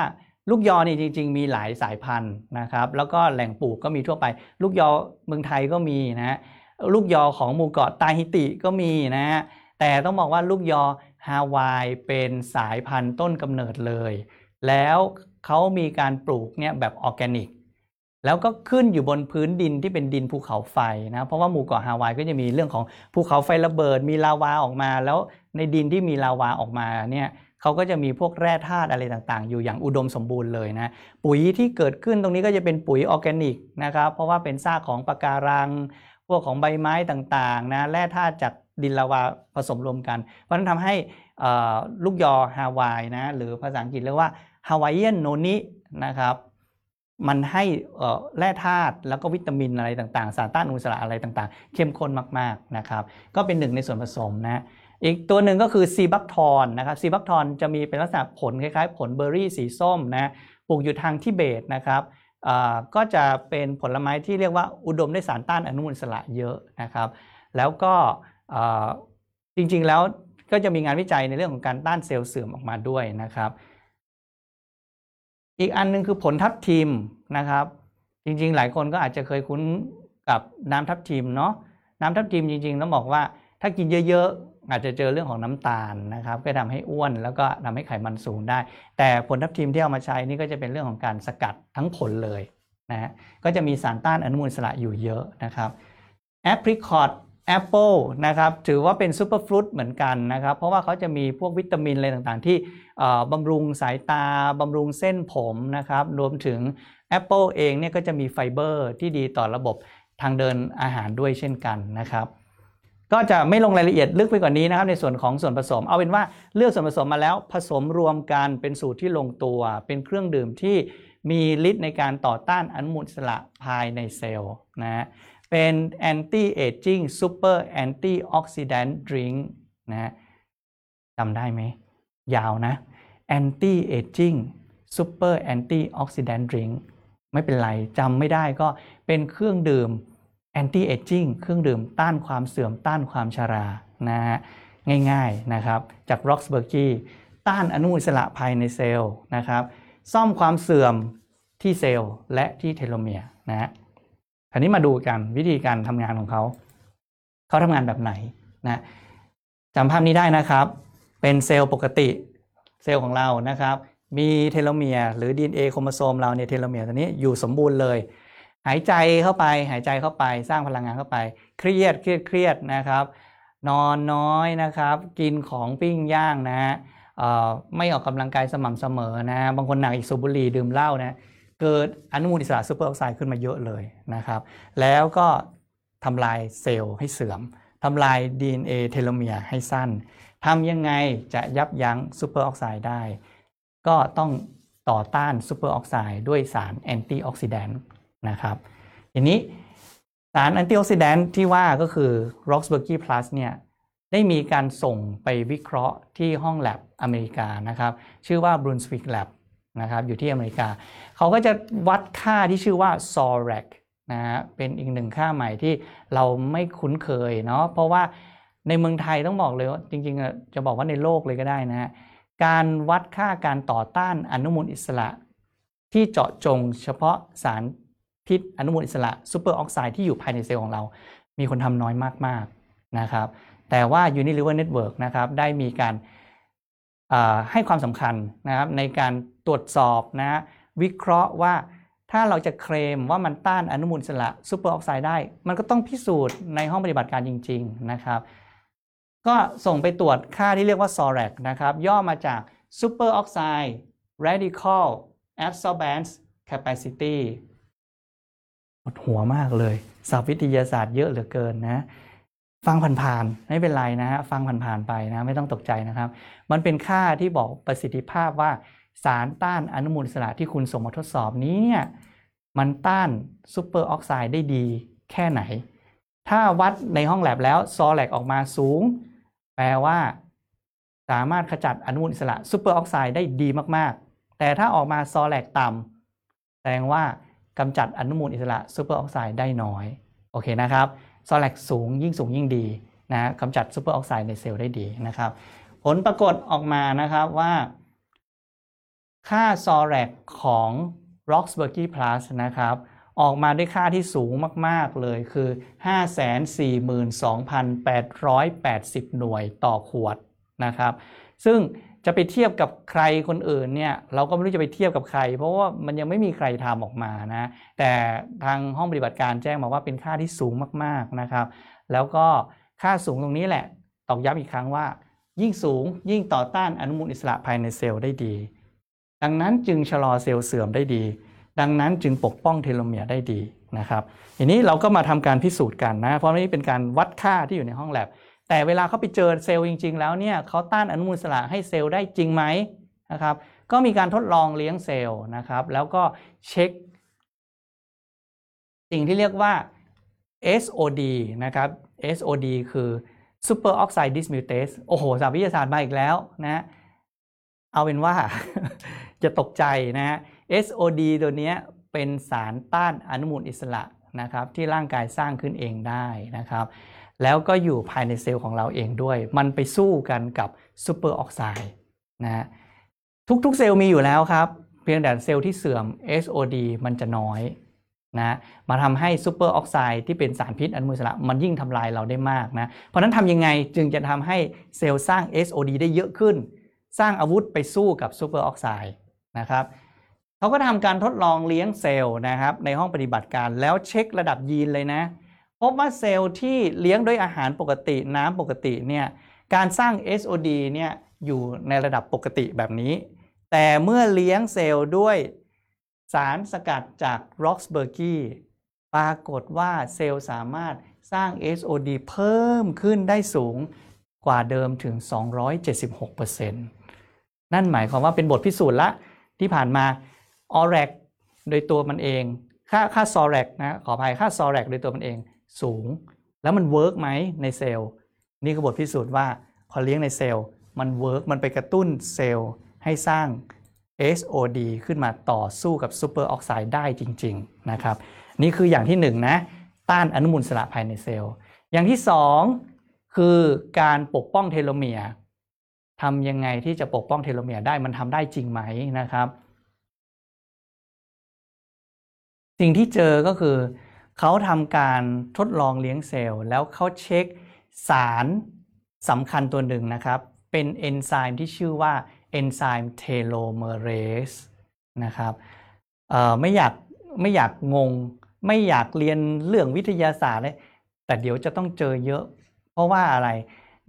ลูกยอนี่จริง ๆ มีหลายสายพันธุ์นะครับ แล้วก็แหล่งปลูกก็มีทั่วไป ลูกยอเมืองไทยก็มีนะลูกยอของหมู่เกาะตาฮิติก็มีนะแต่ต้องบอกว่าลูกยอฮาวายเป็นสายพันธุ์ต้นกำเนิดเลย แล้วเขามีการปลูกเนี่ยแบบออร์แกนิก แล้วก็ขึ้นอยู่บนพื้นดินที่เป็นดินภูเขาไฟนะ เพราะว่าหมู่เกาะฮาวายก็จะมีเรื่องของภูเขาไฟระเบิด มีลาวาออกมา แล้วในดินที่มีลาวาออกมาเนี่ยเขาก็จะมีพวกแร่ธาตุอะไรต่างๆ อยู่อย่างอุดมสมบูรณ์เลยนะ ปุ๋ยที่เกิดขึ้นตรงนี้ก็จะเป็นปุ๋ยออร์แกนิกนะครับ เพราะว่าเป็นซากของปะการัง พวกของใบไม้ต่างๆนะ แร่ธาตุจากดินลาวาผสมรวมกัน เพราะนั้นทำให้ ลูกยอฮาวายนะหรือภาษาอังกฤษเรียกว่า Hawaiian noni นะครับมันให้แร่ธาตุแล้วก็วิตามินอะไรต่างๆ สารต้านอนุมูลอิสระอะไรต่างๆ เข้มข้นมากๆนะครับก็เป็นหนึ่งในส่วนผสมนะอีกตัวหนึ่งก็คือ sea buckthorn นะครับ sea buckthorn จะมีเป็นลักษณะผลคล้ายๆ ผลเบอร์รี่สีส้มนะปลูกอยู่ทางทิเบตนะครับก็จะเป็นผลไม้ที่เรียกว่าอุดมด้วยสารต้านอนุมูลอิสระเยอะนะครับ แล้วก็จริงๆแล้ว ก็จะมีงานวิจัยในเรื่องของการต้านเซลล์เสื่อมออกมาด้วยนะครับ อีกอันนึงคือผลทับทิมนะครับ จริง ๆ หลายคนก็อาจจะเคยคุ้นกับน้ำทับทิมเนาะน้ำทับทิมจริงๆต้องบอกว่าถ้ากินเยอะๆ อาจจะเจอเรื่องของน้ำตาลนะครับก็ทำให้อ้วนแล้วก็ทำให้ไขมันสูงได้ แต่ผลทับทิมที่เอามาใช้นี่ก็จะเป็นเรื่องของการสกัดทั้งผลเลยนะฮะก็จะมีสารต้านอนุมูลอิสระอยู่เยอะนะครับแอปริคอต แอปเปิลนะครับถือว่าเป็น superfruit เหมือนกันนะครับ เพราะว่าเขาจะมีพวกวิตามินอะไรต่างๆ ที่บำรุงสายตา บำรุงเส้นผมนะครับ รวมถึงแอปเปิลเองเนี่ยก็จะมีไฟเบอร์ที่ดีต่อระบบทางเดินอาหารด้วยเช่นกันนะครับก็จะไม่ลงรายละเอียดลึกไปกว่านี้นะครับในส่วนของส่วนผสม เอาเป็นว่าเลือกส่วนผสมมาแล้วผสมรวมกันเป็นสูตรที่ลงตัว เป็นเครื่องดื่มที่มีฤทธิ์ในการต่อต้านอนุมูลอิสระภายในเซลล์นะ เป็น anti aging super antioxidant drink นะจำได้ไหม ยาวนะ anti aging super antioxidant drink ไม่เป็นไรจำไม่ได้ก็เป็นเครื่องดื่ม anti aging เครื่องดื่มต้านความเสื่อมต้านความชรานะฮะง่ายๆนะครับ จาก Roxburgh ต้านอนุมูลอิสระภายในเซลล์นะครับ ซ่อมความเสื่อมที่เซลล์และที่เทโลเมียร์นะฮะ คราวนี้มาดูกันวิธีการทำงานของเขา เขาทำงานแบบไหนนะจำภาพนี้ได้นะครับ เป็นเซลล์ปกติเซลล์ของเรานะครับ มีเทโลเมียร์หรือ DNA โครโมโซมเราเนี่ยเทโลเมียร์ตัวนี้อยู่สมบูรณ์เลย หายใจเข้าไปหายใจเข้าไปสร้างพลังงานเข้าไป เครียดเครียดเครียดนะครับ นอนน้อยนะครับ กินของปิ้งย่างนะฮะไม่ออกกำลังกายสม่ำเสมอนะ บางคนหนักอีกสูบบุหรี่ดื่มเหล้านะ เกิดอนุมูลอิสระซูเปอร์ออกไซด์ขึ้นมาเยอะเลยนะครับ แล้วก็ทำลายเซลล์ให้เสื่อมทำลาย DNA เทโลเมียร์ให้สั้นทำยังไงจะยับยั้งซูเปอร์ออกไซด์ได้ ก็ต้องต่อต้านซูเปอร์ออกไซด์ด้วยสาร antioxidant นะครับ ทีนี้สาร antioxidant ที่ว่าก็คือ Roxburgh Plus เนี่ยได้มีการส่งไปวิเคราะห์ที่ห้องแลบอเมริกานะครับ ชื่อว่า Brunswick Lab นะครับอยู่ที่อเมริกา เขาก็จะวัดค่าที่ชื่อว่า SORAC นะฮะเป็นอีกหนึ่งค่าใหม่ที่เราไม่คุ้นเคยเนาะเพราะว่าในเมืองไทยต้องบอกเลยว่าจริงๆ จะบอกว่าในโลกเลยก็ได้นะฮะการวัดค่าการต่อต้านอนุมูลอิสระ ที่เจาะจงเฉพาะสารพิษอนุมูลอิสระซูเปอร์ออกไซด์ที่อยู่ภายในเซลล์ของเรา มีคนทำน้อยมากๆนะครับแต่ว่า Unilever Network นะครับได้มีการให้ความสำคัญนะครับในการ ตรวจสอบนะวิเคราะห์ว่าถ้าเราจะเคลมว่ามันต้านอนุมูลอิสระซูเปอร์ออกไซด์ได้ มันก็ต้องพิสูจน์ในห้องปฏิบัติการจริง ๆ นะครับ ก็ส่งไปตรวจค่าที่เรียกว่า SORAC นะครับ ย่อมาจาก Super Oxide Radical Absorbance Capacity ปวดหัวมากเลยศัพท์วิทยาศาสตร์เยอะเหลือเกินนะ ฟังผ่านๆไม่เป็นไรนะฮะฟังผ่านๆไปนะ ไม่ต้องตกใจนะครับ มันเป็นค่าที่บอกประสิทธิภาพว่า สารต้านอนุมูลอิสระที่คุณส่งมาทดสอบนี้เนี่ยมันต้านซูเปอร์ออกไซด์ได้ดีแค่ไหน ถ้าวัดในห้องแลบแล้ว SORAC ออกมาสูง แปลว่าสามารถขจัดอนุมูลอิสระซูเปอร์ออกไซด์ได้ดีมากๆ แต่ถ้าออกมา SORAC ต่ำแสดงว่ากำจัดอนุมูลอิสระซูเปอร์ออกไซด์ได้น้อย โอเคนะครับ SORAC สูงยิ่งสูงยิ่งดีนะกำจัดซูเปอร์ออกไซด์ในเซลล์ได้ดีนะครับ ผลปรากฏออกมานะครับว่า ค่า SORACของ Roxburgh Plus นะครับ ออกมาด้วยค่าที่สูงมาก ๆ เลยคือ 542,880 หน่วยต่อขวดนะครับ ซึ่งจะไปเทียบกับใครคนอื่นเนี่ยเราก็ไม่รู้จะไปเทียบกับใคร เพราะว่ามันยังไม่มีใครทำออกมานะแต่ทางห้องปฏิบัติการแจ้งมาว่าเป็นค่าที่สูงมากๆนะครับ แล้วก็ค่าสูงตรงนี้แหละตอกย้ำอีกครั้งว่า ยิ่งสูงยิ่งต่อต้านอนุมูลอิสระภายในเซลล์ได้ดี ดังนั้นจึงชะลอเซลล์เสื่อมได้ดี ดังนั้นจึงปกป้องเทโลเมียร์ได้ดีนะครับทีนี้เราก็มาทำการพิสูจน์กันนะ เพราะนี่เป็นการวัดค่าที่อยู่ในห้องแลบ แต่เวลาเขาไปเจอเซลล์จริง ๆ แล้วเนี่ยเขาต้านอนุมูลอิสระให้เซลล์ได้จริงไหมนะครับ ก็มีการทดลองเลี้ยงเซลล์นะครับ แล้วก็เช็ค สิ่งที่เรียกว่า SOD นะครับ SOD คือ Super Oxide Dismutase โอ้โหสารวิทยาศาสตร์มาอีกแล้วนะ เอาเป็นว่า อย่าตกใจนะฮะ SOD ตัวนี้เป็นสารต้านอนุมูลอิสระนะครับที่ร่างกายสร้างขึ้นเองได้นะครับ แล้วก็อยู่ภายในเซลล์ของเราเองด้วย มันไปสู้กันกับซูเปอร์ออกไซด์นะฮะทุกๆเซลล์มีอยู่แล้วครับ เพียงแต่เซลล์ที่เสื่อม SOD มันจะน้อยนะมาทำให้ซูเปอร์ออกไซด์ที่เป็นสารพิษอนุมูลอิสระมันยิ่งทำลายเราได้มากนะเพราะนั้นทำยังไงจึงจะทำให้เซลล์สร้าง SOD ได้เยอะขึ้น สร้างอาวุธไปสู้กับซูเปอร์ออกไซด์ นะครับเขาก็ทำการทดลองเลี้ยงเซลล์นะครับในห้องปฏิบัติการแล้วเช็คระดับยีนเลยนะพบว่าเซลล์ที่เลี้ยงด้วยอาหารปกติน้ำปกติเนี่ยการสร้าง SOD เนี่ยอยู่ในระดับปกติแบบนี้ แต่เมื่อเลี้ยงเซลล์ด้วยสารสกัดจาก Roxburgh ปรากฏว่าเซลล์สามารถสร้าง SOD เพิ่มขึ้นได้สูงกว่าเดิมถึง 276%นั่นหมายความว่าเป็นบทพิสูจน์ละ ที่ผ่านมา o r a c โดยตัวมันเอง ค่าค่า s o r a c นะขออภัยค่า s o r a c โดยตัวมันเองสูง แล้วมัน work ไหมในเซลล์นี่คือบทพิสูจน์ว่าพอเลี้ยงในเซลล์มัน work มันไปกระตุ้นเซลล์ให้สร้าง SOD ขึ้นมาต่อสู้กับซูเปอร์ออกไซด์ได้จริง ๆ นะครับ นี่คืออย่างที่หนึ่งนะต้านอนุมูลอิสระภายในเซลล์ อย่างที่สองคือการปกป้องเทโลเมียร์ ทำยังไงที่จะปกป้องเทโลเมียร์ได้มันทำได้จริงไหมนะครับ สิ่งที่เจอก็คือเขาทำการทดลองเลี้ยงเซลล์ แล้วเขาเช็คสารสำคัญตัวหนึ่งนะครับ เป็นเอนไซม์ที่ชื่อว่าเอนไซม์เทโลเมเรสนะครับไม่อยากไม่อยากงง ไม่อยากเรียนเรื่องวิทยาศาสตร์เลยแต่เดี๋ยวจะต้องเจอเยอะ เพราะว่าอะไร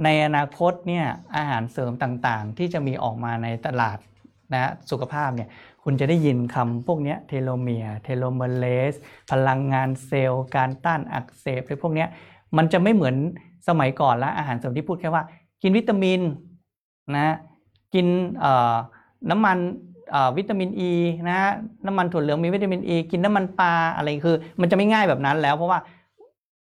ในอนาคตเนี่ยอาหารเสริมต่างๆ ที่จะมีออกมาในตลาดนะสุขภาพเนี่ยคุณจะได้ยินคำพวกเนี้เทโลเมียร์เทโลเมเลส พลังงานเซลล์ การต้านอักเสบอะไรพวกเนี้ยมันจะไม่เหมือนสมัยก่อนละอาหารเสริมที่พูดแค่ว่า กินวิตามินนะกินน้ำมันวิตามินอ e, ีนะฮะน้ำมันถั่วเหลืองมีวิตามินอ e, ีกินน้ำมันปลาอะไรคือ มันจะไม่ง่ายแบบนั้นแล้วเพราะว่า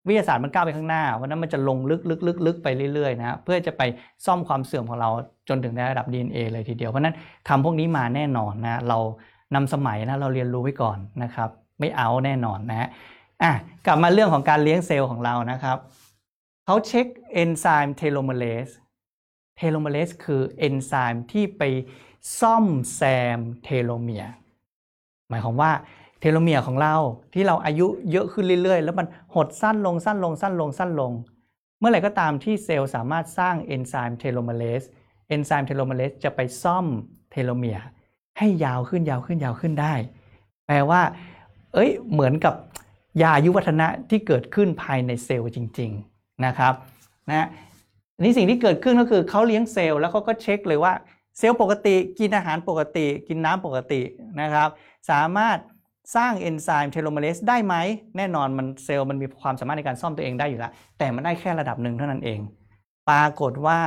วิทยาศาสตร์มันก้าวไปข้างหน้าเพราะนั้นมันจะลงลึกลึกลึกลึกไปเรื่อยๆนะเพื่อจะไปซ่อมความเสื่อมของเราจนถึงในระดับ DNA เลยทีเดียว เพราะนั้นคำพวกนี้มาแน่นอนนะเรานำสมัยนะเราเรียนรู้ไว้ก่อนนะครับ ไม่เอาแน่นอนนะฮะอะกลับมาเรื่องของการเลี้ยงเซลล์ของเรานะครับเขาเช็คเอนไซม์ telomerase telomerase คือเอนไซม์ที่ไปซ่อมแซมเทโลเมียร์หมายความว่า เทโลเมียร์ของเราที่เราอายุเยอะขึ้นเรื่อยๆ แล้วมันหดสั้นลงสั้นลงสั้นลงสั้นลง เมื่อไหร่ก็ตามที่เซลล์สามารถสร้างเอนไซม์ telomeraseเอนไซม์ telomerase จะไปซ่อมเทโลเมียร์ให้ยาวขึ้นยาวขึ้นยาวขึ้นได้ แปลว่า เอ้ยเหมือนกับยาอายุวัฒนะที่เกิดขึ้นภายในเซลล์จริง ๆนะครับนะนี่สิ่งที่เกิดขึ้นก็คือเขาเลี้ยงเซลล์แล้วเขาก็เช็คเลยว่าเซลล์ปกติกินอาหารปกติ กินน้ำปกตินะครับ สามารถ สร้างเอนไซม์ telomerase ได้ไหม แน่นอนมันเซลล์มันมีความสามารถในการซ่อมตัวเองได้อยู่แล้ว แต่มันได้แค่ระดับหนึ่งเท่านั้นเอง ปรากฏว่า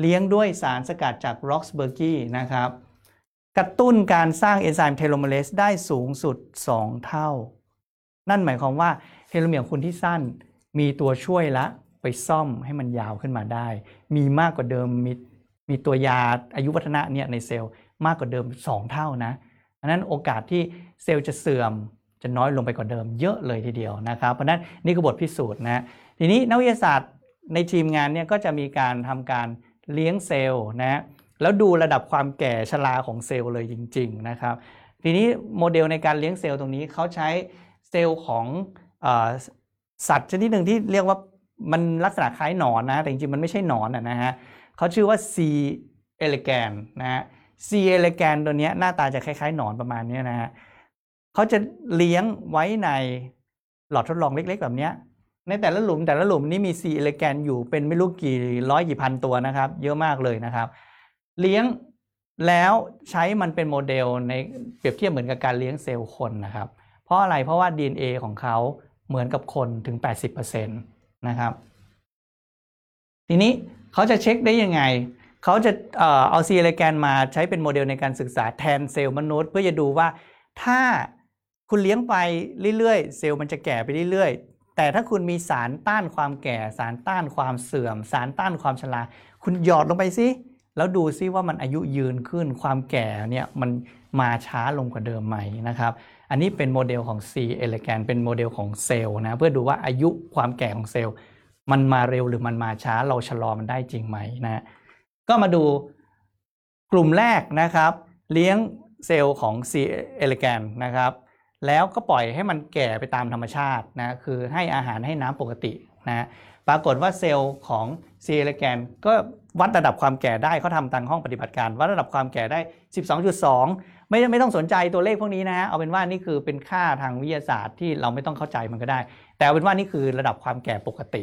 เลี้ยงด้วยสารสกัดจาก roxburghii นะครับ กระตุ้นการสร้างเอนไซม์ telomerase ได้สูงสุด 2 เท่า นั่นหมายความว่าเทโลเมียร์คุณที่สั้นมีตัวช่วยละไปซ่อมให้มันยาวขึ้นมาได้ มีมากกว่าเดิมมีมีตัวยาอายุวัฒนะเนี่ยในเซลล์มากกว่าเดิม 2 เท่านะ อันนั้นโอกาสที่เซลล์จะเสื่อมจะน้อยลงไปกว่าเดิมเยอะเลยทีเดียวนะครับ เพราะนั้นนี่คือบทพิสูจน์นะทีนี้นักวิทยาศาสตร์ในทีมงานเนี่ยก็จะมีการทำการเลี้ยงเซลล์นะแล้วดูระดับความแก่ชราของเซลล์เลยจริง ๆ นะครับ ทีนี้โมเดลในการเลี้ยงเซลล์ตรงนี้เขาใช้เซลล์ของอสัตว์ชนิดหนึ่งที่เรียกว่ามันลักษณะคล้ายหนอนนะแต่จริงๆมันไม่ใช่หนอนนะฮะเขาชื่อว่า C elegans นะฮะ C elegans ตัวนี้หน้าตาจะคล้ายๆ หนอนประมาณนี้นะฮะเขาจะเลี้ยงไว้ในหลอดทดลองเล็กๆ แบบนี้ในแต่ละหลุมแต่ละหลุมนี้มี C elegans อยู่เป็นไม่รู้กี่ร้อยกี่พันตัวนะครับ เยอะมากเลยนะครับ เลี้ยงแล้วใช้มันเป็นโมเดลในเปรียบเทียบเหมือนกับการเลี้ยงเซลล์คนนะครับ เพราะอะไรเพราะว่า DNA ของเขาเหมือนกับคนถึง 80%นะครับ ทีนี้เขาจะเช็คได้ยังไง เขาจะเอ่อเอา C elegans มาใช้เป็นโมเดลในการศึกษาแทนเซลล์มนุษย์ เพื่อจะดูว่าถ้าคุณเลี้ยงไปเรื่อยๆ เซลล์มันจะแก่ไปเรื่อยๆ แต่ถ้าคุณมีสารต้านความแก่ สารต้านความเสื่อม สารต้านความชราคุณหยอดลงไปซิแล้วดูซิว่ามันอายุยืนขึ้นความแก่เนี่ยมันมาช้าลงกว่าเดิมไหมนะครับอันนี้เป็นโมเดลของ C elegans เป็นโมเดลของเซลล์นะเพื่อดูว่าอายุความแก่ของเซลล์ มันมาเร็วหรือมันมาช้าเราชะลอมันได้จริงไหมนะ ก็มาดูกลุ่มแรกนะครับ เลี้ยงเซลล์ของ C elegans นะครับ แล้วก็ปล่อยให้มันแก่ไปตามธรรมชาตินะคือให้อาหารให้น้ำปกตินะปรากฏว่าเซลล์ของ C elegans ก็วัดระดับความแก่ได้เขาทำทางห้องปฏิบัติการ วัดระดับความแก่ได้ 12.2 ไม่ไม่ต้องสนใจตัวเลขพวกนี้นะฮะเอาเป็นว่านี่คือเป็นค่าทางวิทยาศาสตร์ที่เราไม่ต้องเข้าใจมันก็ได้ แต่เอาเป็นว่านี่คือระดับความแก่ปกติ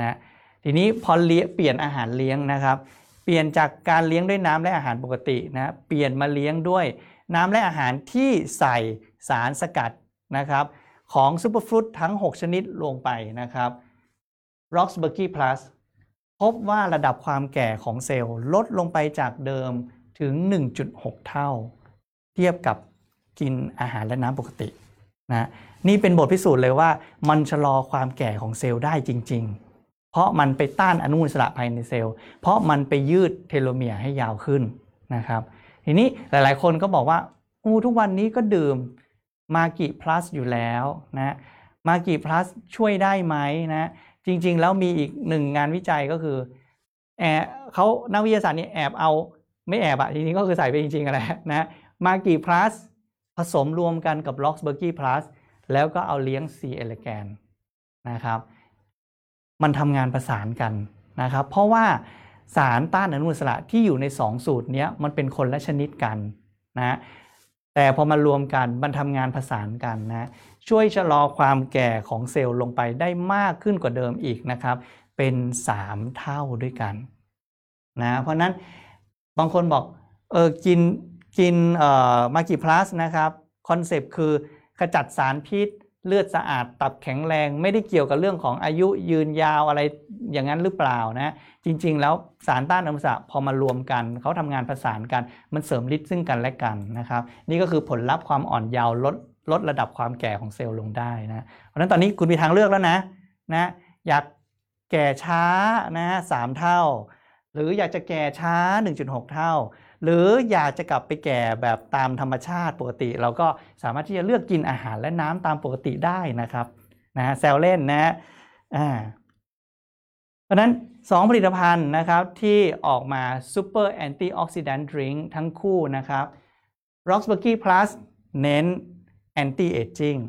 นะทีนี้พอเลี้ยเปลี่ยนอาหารเลี้ยงนะครับ ปลี่ยนจากการเลี้ยงด้วยน้ำและอาหารปกตินะเปลี่ยนมาเลี้ยงด้วยน้ำและอาหารที่ใส่สารสกัดนะครับของซูเปอร์ฟรุตทั้ง 6 ชนิดลงไปนะครับ r o x b u r g y Plus พบว่าระดับความแก่ของเซลล์ลดลงไปจากเดิมถึง 1.6 เท่า เทียบกับกินอาหารและน้ำปกตินะนี่เป็นบทพิสูจน์เลยว่ามันชะลอความแก่ของเซลล์ได้จริง ๆ ราะมันไปต้านอนุมูลอิสระภายในเซลล์ เพราะมันไปยืดเทโลเมียร์ให้ยาวขึ้นนะครับ ทีนี้หลายๆ คนก็บอกว่าอู้ทุกวันนี้ก็ดื่มมากิ plus อยู่แล้วนะมากีพลัสช่วยได้ไหมนะจริงๆ แล้วมีอีกหนึ่งงานวิจัยก็คือแอบเขานักวิทยาศาสตร์นี่แอบเอาไม่แอบอะจริงๆก็คือใส่ไปจริงๆอะไรนะมากีพลัสผสมรวมกันกับล็อกเบอร์กี้พลัสแล้วก็เอาเลี้ยง C เอเลแกนนะครับ มันทำงานประสานกันนะครับ เพราะว่าสารต้านอนุมูลอิสระที่อยู่ใน 2 สูตรนี้มันเป็นคนละชนิดกันนะแต่พอมารวมกันมันทำงานผสานกันนะช่วยชะลอความแก่ของเซลล์ลงไปได้มากขึ้นกว่าเดิมอีกนะครับ เป็น 3 เท่าด้วยกันนะเพราะนั้นบางคนบอกเออกินกินเอ่อมากิพลัสนะครับคอนเซปต์คือขจัดสารพิษ เลือดสะอาดตับแข็งแรง ไม่ได้เกี่ยวกับเรื่องของอายุยืนยาวอะไรอย่างนั้นหรือเปล่านะจริง ๆ แล้วสารต้านอนุมูลอิสระพอมารวมกันเขาทำงานประสานกัน มันเสริมฤทธิ์ซึ่งกันและกันนะครับ นี่ก็คือผลลัพธ์ความอ่อนเยาว์ลดลดระดับความแก่ของเซลล์ลงได้นะเพราะฉะนั้นตอนนี้คุณมีทางเลือกแล้วนะนะอยากแก่ช้านะสามเท่า หรืออยากจะแก่ช้า 1.6 เท่า หรืออยากจะกลับไปแก่แบบตามธรรมชาติปกติ เราก็สามารถที่จะเลือกกินอาหารและน้ำตามปกติได้นะครับนะแซวเล่นนะอ่าเพราะนั้น 2 ผลิตภัณฑ์นะครับที่ออกมา Super Antioxidant Drink ทั้งคู่นะครับ r o x b u r g y Plus เน้น Anti Aging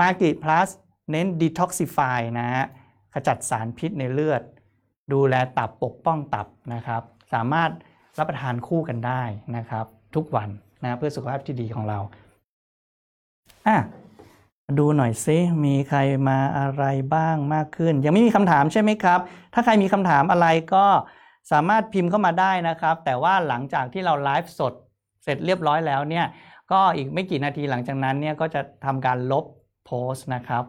m a g i Plus เน้น Detoxify นะฮะขจัดสารพิษในเลือด ดูแลตับปกป้องตับนะครับ สามารถ รับประทานคู่กันได้นะครับ ทุกวันนะเพื่อสุขภาพที่ดีของเราอะดูหน่อยซิมีใครมาอะไรบ้างมากขึ้น ยังไม่มีคำถามใช่ไหมครับ ถ้าใครมีคำถามอะไรก็สามารถพิมพ์เข้ามาได้นะครับ แต่ว่าหลังจากที่เราไลฟ์สดเสร็จเรียบร้อยแล้วเนี่ย ก็อีกไม่กี่นาทีหลังจากนั้นเนี่ยก็จะทำการลบโพสต์นะครับ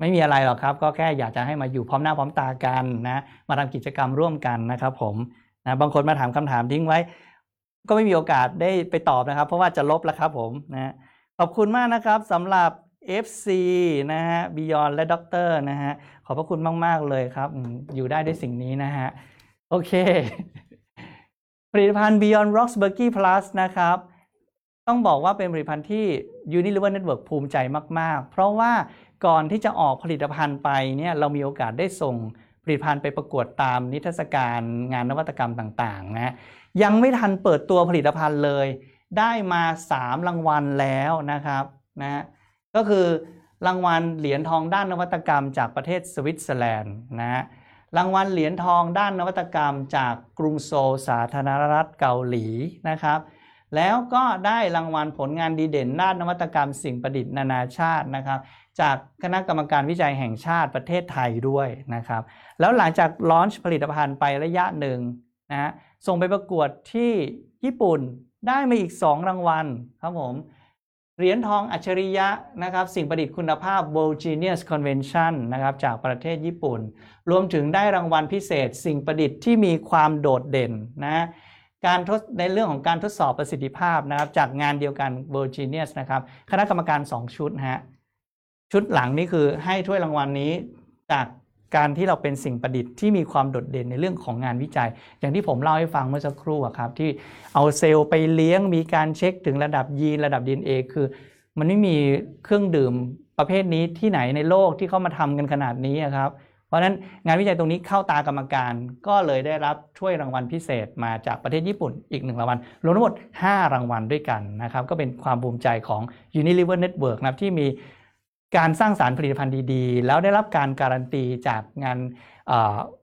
ไม่มีอะไรหรอกครับ ก็แค่อยากจะให้มาอยู่พร้อมหน้าพร้อมตากันนะ มาทำกิจกรรมร่วมกันนะครับผม นะบางคนมาถามคำถามทิ้งไว้ ก็ไม่มีโอกาสได้ไปตอบนะครับ เพราะว่าจะลบแล้วครับผมนะขอบคุณมากนะครับสำหรับ FC นะฮะ Beyond และด็อกเตอร์นะฮะขอบพระคุณมาก ๆ เลยครับ อยู่ได้ด้วยสิ่งนี้นะฮะ โอเค ผลิตภัณฑ์ Beyond Rocks b u r g y Plus นะครับ ต้องบอกว่าเป็นผลิตภัณฑ์ที่ Unilever Network ภูมิใจมาก ๆ เพราะว่าก่อนที่จะออกผลิตภัณฑ์ไปเนี่ยเรามีโอกาสได้ส่ง ผลิตภัณฑ์ไปประกวดตามนิทรรศการงานนวัตกรรมต่างๆนะยังไม่ทันเปิดตัวผลิตภัณฑ์เลย ได้มา 3 รางวัลแล้วนะครับนะก็คือรางวัลเหรียญทองด้านนวัตกรรมจากประเทศสวิตเซอร์แลนด์นะรางวัลเหรียญทองด้านนวัตกรรมจากกรุงโซลสาธารณรัฐเกาหลีนะครับ แล้วก็ได้รางวัลผลงานดีเด่นด้านนวัตกรรมสิ่งประดิษฐ์นานาชาตินะครับ จากคณะกรรมการวิจัยแห่งชาติประเทศไทยด้วยนะครับ แล้วหลังจากลอนช์ผลิตภัณฑ์ไประยะหนึ่งนะฮะส่งไปประกวดที่ญี่ปุ่นได้มาอีก 2 รางวัลครับผมเหรียญทองอัจฉริยะนะครับ สิ่งประดิษฐ์คุณภาพ World Genius Convention นะครับจากประเทศญี่ปุ่น รวมถึงได้รางวัลพิเศษ สิ่งประดิษฐ์ที่มีความโดดเด่นนะการทดในเรื่องของการทดสอบประสิทธิภาพนะครับ จากงานเดียวกัน World Genius นะครับ คณะกรรมการ 2 ชุดนะฮะ ชุดหลังนี่คือให้ถ้วยรางวัลนี้จากการที่เราเป็นสิ่งประดิษฐ์ที่มีความโดดเด่นในเรื่องของงานวิจัย อย่างที่ผมเล่าให้ฟังเมื่อสักครู่ครับที่เอาเซลล์ไปเลี้ยงมีการเช็คถึงระดับยีนระดับ DNA คือ มันไม่มีเครื่องดื่มประเภทนี้ที่ไหนในโลกที่เขามาทำกันขนาดนี้ครับ เพราะฉะนั้นงานวิจัยตรงนี้เข้าตากรรมการ ก็เลยได้รับช่วยรางวัลพิเศษมาจากประเทศญี่ปุ่นอีกหนึ่งรางวัลรวมทั้งหมด 5 รางวัลด้วยกันนะครับก็เป็นความภูมิใจของ Unilever Network นะครับที่มี การสร้างสารรค์ผลิตภัณฑ์ดีๆ แล้วได้รับการการันตีจากงาน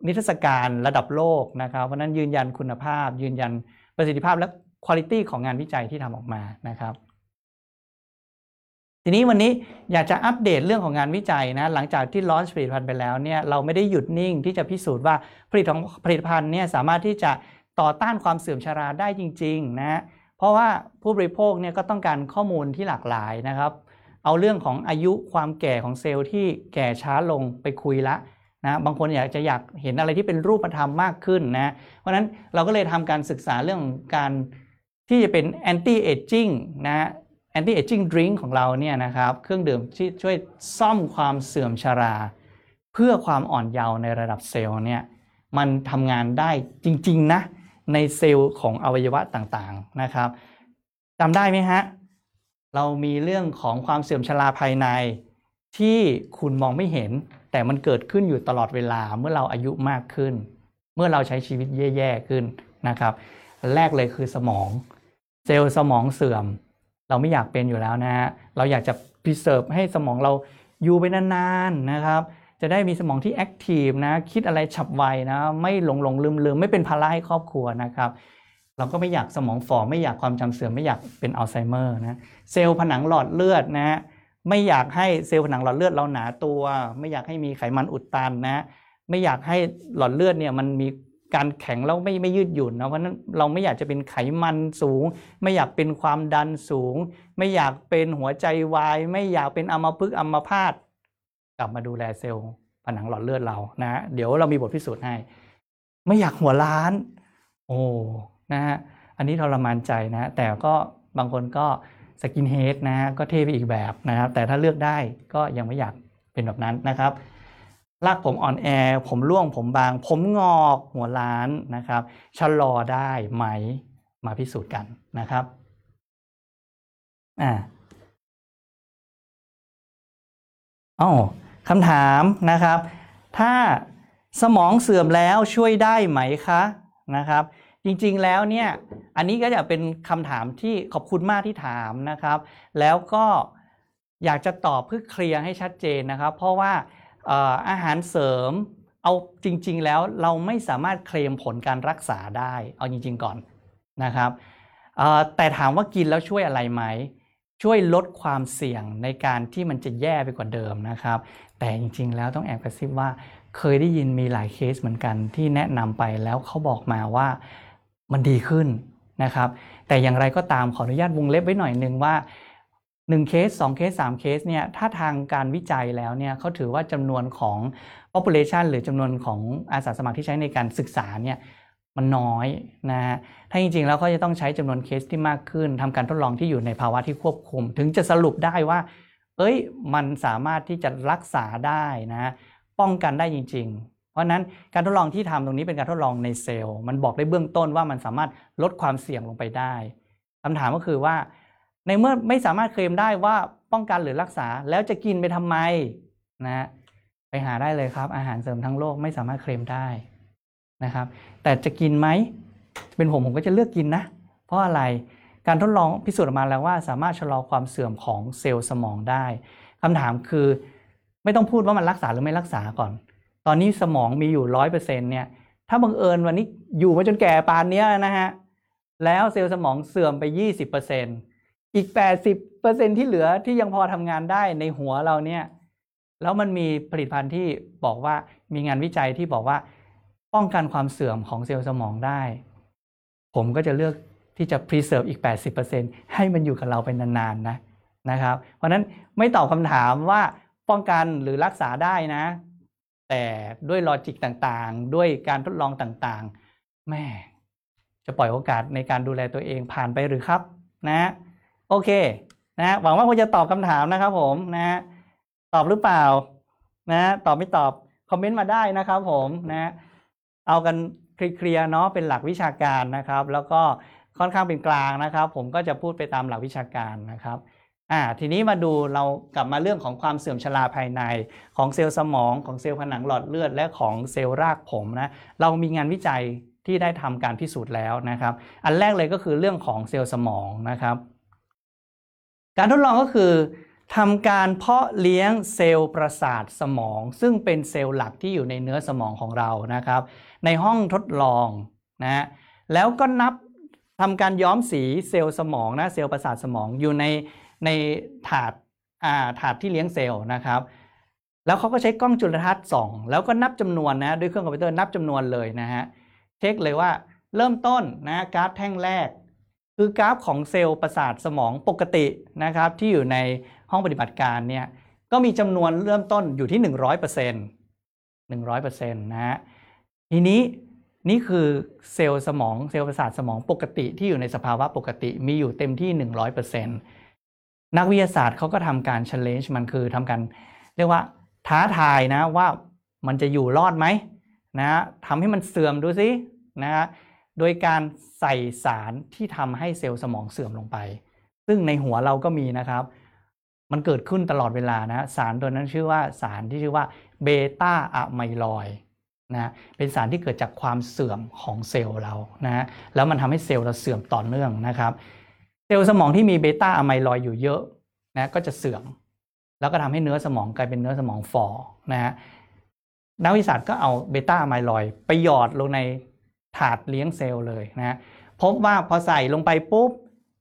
นิทรรศการระดับโลกนะครับ เพราะนั้นยืนยันคุณภาพ ยืนยันประสิทธิภาพและคุณภาพของงานวิจัยที่ทำออกมานะครับ ทีนี้วันนี้อยากจะอัปเดตเรื่องของงานวิจัยนะหลังจากที่ลอนผลิตภัณฑ์ไปแล้วเนี่ยเราไม่ได้หยุดนิ่งที่จะพิสูจน์ว่าผลิตของผลิตภัณฑ์เนี่ยสามารถที่จะต่อต้านความเสื่อมชราได้จริง ๆ นะเพราะว่าผู้บริโภคเนี่ยก็ต้องการข้อมูลที่หลากหลายนะครับ เอาเรื่องของอายุความแก่ของเซลล์ที่แก่ช้าลงไปคุยละนะบางคนอยากจะอยากเห็นอะไรที่เป็นรูปธรรมมากขึ้นนะเพราะฉะนั้นเราก็เลยทำการศึกษาเรื่องของการที่จะเป็น anti aging นะ anti aging drink ของเราเนี่ยนะครับเครื่องดื่มที่ช่วยซ่อมความเสื่อมชรา เพื่อความอ่อนเยาว์ในระดับเซลล์เนี่ยมันทำงานได้จริง ๆ นะ ในเซลล์ของอวัยวะต่างๆนะครับจำได้ไหมฮะ เรามีเรื่องของความเสื่อมชราภายใน ที่คุณมองไม่เห็น แต่มันเกิดขึ้นอยู่ตลอดเวลาเมื่อเราอายุมากขึ้น เมื่อเราใช้ชีวิตแย่ๆขึ้นนะครับ แรกเลยคือสมอง เซลล์สมองเสื่อม เราไม่อยากเป็นอยู่แล้วนะฮะเราอยากจะ preserve ให้สมองเราอยู่ไปนานๆนะครับจะได้มีสมองที่ active นะ คิดอะไรฉับไวนะ ไม่หลงหลงลืมลืมไม่เป็นภาระให้ครอบครัวนะครับ เราก็ไม่อยากสมองฝ่อไม่อยากความจำเสื่อมไม่อยากเป็นอัลไซเมอร์นะเซลล์ผนังหลอดเลือดนะฮะไม่อยากให้เซลล์ผนังหลอดเลือดเราหนาตัว ไม่อยากให้มีไขมันอุดตันนะ ไม่อยากให้หลอดเลือดเนี่ยมันมีการแข็งแล้วไม่ไม่ยืดหยุ่นนะเพราะนั้นเราไม่อยากจะเป็นไขมันสูง ไม่อยากเป็นความดันสูง ไม่อยากเป็นหัวใจวาย ไม่อยากเป็นอัมพฤกษ์อัมพาตกลับมาดูแลเซลล์ ผนังหลอดเลือดเรานะฮะเดี๋ยวเรามีบทพิสูจน์ให้ ไม่อยากหัวล้าน โอ้ นะฮะอันนี้ทรมานใจนะแต่ก็บางคนก็สกินเฮดนะฮะก็เท่ไปอีกแบบนะครับ แต่ถ้าเลือกได้ก็ยังไม่อยากเป็นแบบนั้นนะครับลากผมอ่อนแอ ผมร่วงผมบาง ผมงอกหัวล้านนะครับชะลอได้ไหมมาพิสูจน์กันนะครับอ่าอ๋อคำถามนะครับ ถ้าสมองเสื่อมแล้วช่วยได้ไหมคะนะครับ จริงๆแล้วเนี่ยอันนี้ก็จะเป็นคำถามที่ขอบคุณมากที่ถามนะครับ แล้วก็อยากจะตอบเพื่อเคลียร์ให้ชัดเจนนะครับ เพราะว่าอาหารเสริมเอาจริง ๆ แล้วเราไม่สามารถเคลมผลการรักษาได้ เอาจริง ๆ ก่อนนะครับแต่ถามว่ากินแล้วช่วยอะไรไหม ช่วยลดความเสี่ยงในการที่มันจะแย่ไปกว่าเดิมนะครับ แต่จริง ๆ แล้วต้องแอบกระซิบว่า เคยได้ยินมีหลายเคสเหมือนกันที่แนะนำไปแล้วเขาบอกมาว่า มันดีขึ้นนะครับ แต่อย่างไรก็ตามขออนุญาตวงเล็บไว้หน่อยหนึ่งว่า1เคส2เคส3เคสเนี่ยถ้าทางการวิจัยแล้วเนี่ยเขาถือว่าจำนวนของ population หรือจำนวนของอาสาสมัครที่ใช้ในการศึกษาเนี่ยมันน้อยนะฮะถ้าจริงๆ แล้วเขาจะต้องใช้จำนวนเคสที่มากขึ้นทำการทดลองที่อยู่ในภาวะที่ควบคุม ถึงจะสรุปได้ว่า เอ้ย มันสามารถที่จะรักษาได้นะ ป้องกันได้จริง ๆ เพราะนั้นการทดลองที่ทำตรงนี้เป็นการทดลองในเซลล์ มันบอกได้เบื้องต้นว่ามันสามารถลดความเสี่ยงลงไปได้คำถามก็คือว่า ในเมื่อไม่สามารถเคลมได้ว่าป้องกันหรือรักษาแล้วจะกินไปทำไมนะไปหาได้เลยครับ อาหารเสริมทั้งโลกไม่สามารถเคลมได้นะครับ แต่จะกินไหมเป็นผมผมก็จะเลือกกินนะ เพราะอะไรการทดลองพิสูจน์ออกมาแล้วว่าสามารถชะลอความเสื่อมของเซลล์สมองได้คำถามคือ ไม่ต้องพูดว่ามันรักษาหรือไม่รักษาก่อน อนนี้สมองมีอยู่ร้อยเปอร์เซ็นเนี่ย ถ้าบังเอิญวันนี้อยู่มาจนแก่ปานนี้นะฮะ แล้วเซลล์สมองเสื่อมไป20%อีก80%ที่เหลือที่ยังพอทำงานได้ในหัวเราเนี่ย แล้วมันมีผลิตภัณฑ์ที่บอกว่ามีงานวิจัยที่บอกว่า ป้องกันความเสื่อมของเซลล์สมองได้ ผมก็จะเลือกที่จะ preserve อีก 80%ให้มันอยู่กับเราไปนานๆนะนะครับ เพราะนั้นไม่ตอบคำถามว่าป้องกันหรือรักษาได้นะ แต่ด้วยลอจิกต่างๆ ด้วยการทดลองต่างๆ แม่จะปล่อยโอกาสในการดูแลตัวเองผ่านไปหรือครับนะโอเคนะหวังว่าคุณจะตอบคำถามนะครับผมนะตอบหรือเปล่านะตอบไม่ตอบคอมเมนต์มาได้นะครับผมนะเอากันเคลียร์เนาะเป็นหลักวิชาการนะครับ แล้วก็ค่อนข้างเป็นกลางนะครับ ผมก็จะพูดไปตามหลักวิชาการนะครับ อ่าทีนี้มาดูเรากลับมาเรื่องของความเสื่อมชราภายใน ของเซลล์สมองของเซลล์ผนังหลอดเลือด และของเซลล์รากผมนะเรามีงานวิจัยที่ได้ทำการพิสูจน์แล้วนะครับ อันแรกเลยก็คือเรื่องของเซลล์สมองนะครับ การทดลองก็คือทำการเพาะเลี้ยงเซลล์ประสาทสมอง ซึ่งเป็นเซลล์หลักที่อยู่ในเนื้อสมองของเรานะครับ ในห้องทดลองนะแล้วก็นับทำการย้อมสีเซลล์สมองนะเซลล์ประสาทสมองอยู่ใน ในถาดอ่าถาดที่เลี้ยงเซลล์นะครับแล้วเขาก็ใช้กล้องจุลทรรศน์ส่องแล้วก็นับจำนวนนะด้วยเครื่องคอมพิวเตอร์นับจำนวนเลยนะฮะเช็คเลยว่าเริ่มต้นนะกราฟแท่งแรก คือกราฟของเซลล์ประสาทสมองปกตินะครับที่อยู่ในห้องปฏิบัติการเนี่ยก็มีจำนวนเริ่มต้นอยู่ที่ 100% 100%นะฮะทีนี้นี่คือเซลล์สมองเซลล์ประสาทสมองปกติที่อยู่ในสภาวะปกติมีอยู่เต็มที่ 100% นักวิทยาศาสตร์เขาก็ทำการ challenge มันคือทำการเรียกว่าท้าทายนะว่ามันจะอยู่รอดไหมนะทำให้มันเสื่อมดูสินะฮะโดยการใส่สารที่ทำให้เซลล์สมองเสื่อมลงไป ซึ่งในหัวเราก็มีนะครับ มันเกิดขึ้นตลอดเวลานะสารตัวนั้นชื่อว่าสารที่ชื่อว่า beta amyloid นะเป็นสารที่เกิดจากความเสื่อมของเซลล์เรานะแล้วมันทำให้เซลล์เราเสื่อมต่อเนื่องนะครับ เซลล์สมองที่มี beta amyloid อยู่เยอะนะก็จะเสื่อม แล้วก็ทำให้เนื้อสมองกลายเป็นเนื้อสมองฝ่อนะฮะนักวิทยาศาสตร์ก็เอา beta amyloid ไปหยอดลงในถาดเลี้ยงเซลล์เลยนะพบว่าพอใส่ลงไปปุ๊บ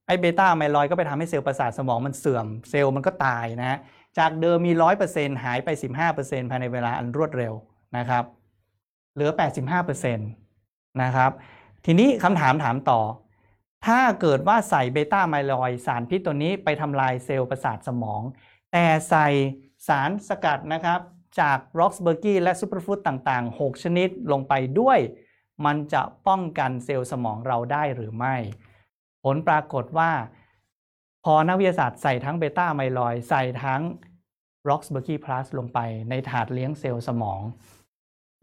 ไอ beta amyloid ก็ไปทำให้เซลล์ประสาทสมองมันเสื่อมเซลล์มันก็ตายนะฮะจากเดิมมี 100%หายไป 15%ภายในเวลาอันรวดเร็วนะครับ เหลือ 85%นะครับ ทีนี้คำถามถามต่อ ถ้าเกิดว่าใส่ beta amyloid สารพิษตัวนี้ไปทำลายเซลล์ประสาทสมอง แต่ใส่สารสกัดนะครับจาก Roxburgy และ superfood ต่าง ๆ 6 ชนิดลงไปด้วย มันจะป้องกันเซลล์สมองเราได้หรือไม่ ผลปรากฏว่า พอนักวิทยาศาสตร์ใส่ทั้ง beta amyloid ใส่ทั้ง Roxburgy Plus ลงไปในถาดเลี้ยงเซลล์สมอง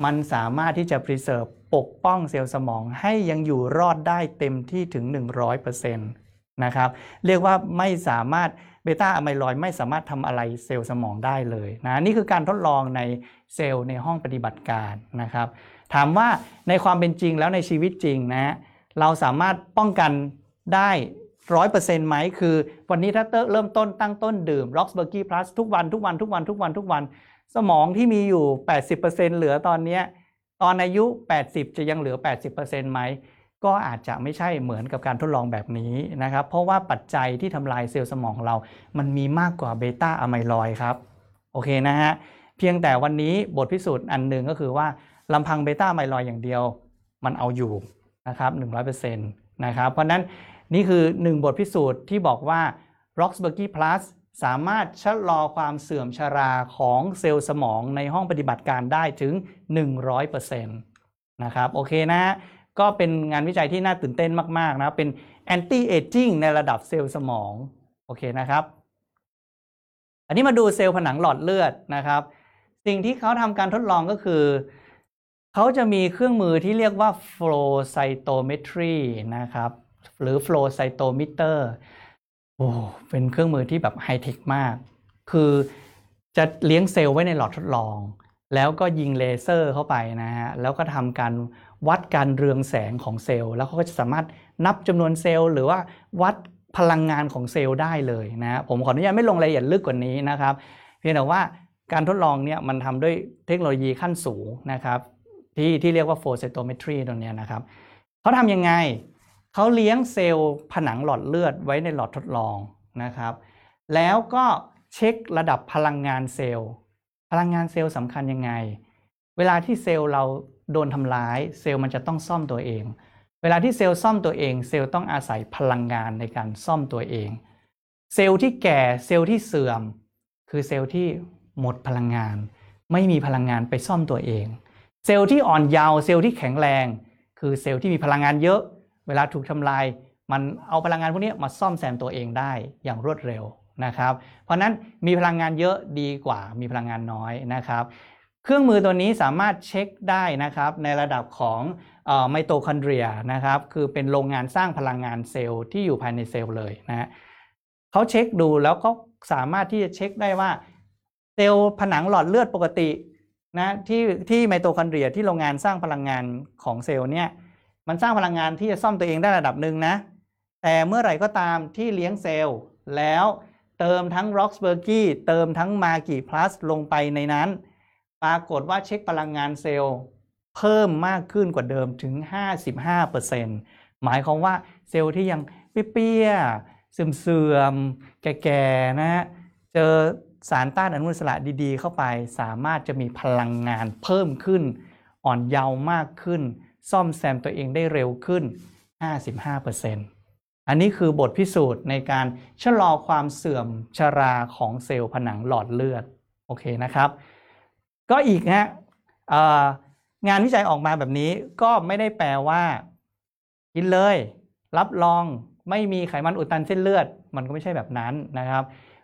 มันสามารถที่จะ preserve ปกป้องเซลล์สมองให้ยังอยู่รอดได้เต็มที่ถึง 100%นะครับ เรียกว่าไม่สามารถเบต้าอะไมลอยด์ไม่สามารถทำอะไรเซลล์สมองได้เลยนะนี่คือการทดลองในเซลล์ในห้องปฏิบัติการนะครับ ถามว่าในความเป็นจริงแล้วในชีวิตจริงนะเราสามารถป้องกันได้ร้อยเปอร์เซ็นต์ไหมคือ วันนี้ถ้าเริ่มต้นตั้งต้นดื่ม r o x b u r g y Plus ทุกวันทุกวันทุกวันทุกวันทุกวัน สมองที่มีอยู่ 80%เหลือตอนนี้ตอนอายุ 80 จะยังเหลือ 80%ไหมก็อาจจะไม่ใช่เหมือนกับการทดลองแบบนี้นะครับ เพราะว่าปัจจัยที่ทำลายเซลล์สมองเรา มันมีมากกว่า beta amyloid ครับ โอเคนะฮะ เพียงแต่วันนี้บทพิสูจน์อันหนึ่งก็คือว่าลำพัง beta amyloid อย่างเดียว มันเอาอยู่นะครับ 100%นะครับ เพราะฉะนั้นนี่คือ 1 บทพิสูจน์ที่บอกว่า r o x b u r g y Plus สามารถชะลอความเสื่อมชราของเซลล์สมองในห้องปฏิบัติการได้ถึง 100%นะครับโอเคนะก็เป็นงานวิจัยที่น่าตื่นเต้นมาก ๆ นะเป็น anti aging ในระดับเซลล์สมองโอเคนะครับ อันนี้มาดูเซลล์ผนังหลอดเลือดนะครับ สิ่งที่เขาทำการทดลองก็คือ เขาจะมีเครื่องมือที่เรียกว่า flow cytometry นะครับ หรือ flow cytometer โอ้เป็นเครื่องมือที่แบบไฮเทคมาก คือจะเลี้ยงเซลล์ไว้ในหลอดทดลอง แล้วก็ยิงเลเซอร์เข้าไปนะฮะ แล้วก็ทำการวัดการเรืองแสงของเซลล์ แล้วเขาก็จะสามารถนับจำนวนเซลล์ หรือว่าวัดพลังงานของเซลล์ได้เลยนะ ผมขออนุญาตไม่ลงรายละเอียดลึกกว่านี้นะครับ เพียงแต่ว่าการทดลองเนี่ยมันทำด้วยเทคโนโลยีขั้นสูงนะครับ ที่ที่เรียกว่า flow cytometry ตรงนี้นะครับเขาทำยังไง เขาเลี้ยงเซลล์ผนังหลอดเลือดไว้ในหลอดทดลองนะครับ แล้วก็เช็คระดับพลังงานเซลล์ พลังงานเซลล์สำคัญยังไง เวลาที่เซลล์เราโดนทำร้าย เซลล์มันจะต้องซ่อมตัวเอง เวลาที่เซลล์ซ่อมตัวเอง เซลล์ต้องอาศัยพลังงานในการซ่อมตัวเอง เซลล์ที่แก่เซลล์ที่เสื่อม คือเซลล์ที่หมดพลังงาน ไม่มีพลังงานไปซ่อมตัวเอง เซลล์ที่อ่อนเยาว์เซลล์ที่แข็งแรง คือเซลล์ที่มีพลังงานเยอะ เวลาถูกทำลาย มันเอาพลังงานพวกนี้มาซ่อมแซมตัวเองได้อย่างรวดเร็วนะครับ เพราะนั้นมีพลังงานเยอะดีกว่ามีพลังงานน้อยนะครับ เครื่องมือตัวนี้สามารถเช็คได้นะครับในระดับของไมโตคอนเดรียนะครับคือเป็นโรงงานสร้างพลังงานเซลล์ที่อยู่ภายในเซลล์เลยนะเขาเช็คดูแล้วก็สามารถที่จะเช็คได้ว่าเซลล์ผนังหลอดเลือดปกตินะที่ที่ไมโตคอนเดรียที่โรงงานสร้างพลังงานของเซลล์เนี่ย มันสร้างพลังงานที่จะซ่อมตัวเองได้ระดับหนึ่งนะ แต่เมื่อไหร่ก็ตามที่เลี้ยงเซลล์ แล้วเติมทั้ง r o x b u r g y เติมทั้ง m a g i Plus ลงไปในนั้น ปรากฏว่าเช็คพลังงานเซลล์ เพิ่มมากขึ้นกว่าเดิมถึง 55%หมายความว่าเซลล์ที่ยังเปี้ยๆเสื่อมๆแก่ๆนะฮะเจอสารต้านอนุมูลอิสระดีๆ เข้าไป สามารถจะมีพลังงานเพิ่มขึ้น อ่อนเยาว์มากขึ้น ซ่อมแซมตัวเองได้เร็วขึ้น 55%อันนี้คือบทพิสูจน์ในการชะลอความเสื่อมชราของเซลล์ผนังหลอดเลือด โอเคนะครับ ก็อีกฮะงานวิจัยออกมาแบบนี้ก็ไม่ได้แปลว่า กินเลย รับรองไม่มีไขมันอุดตันเส้นเลือด มันก็ไม่ใช่แบบนั้นนะครับ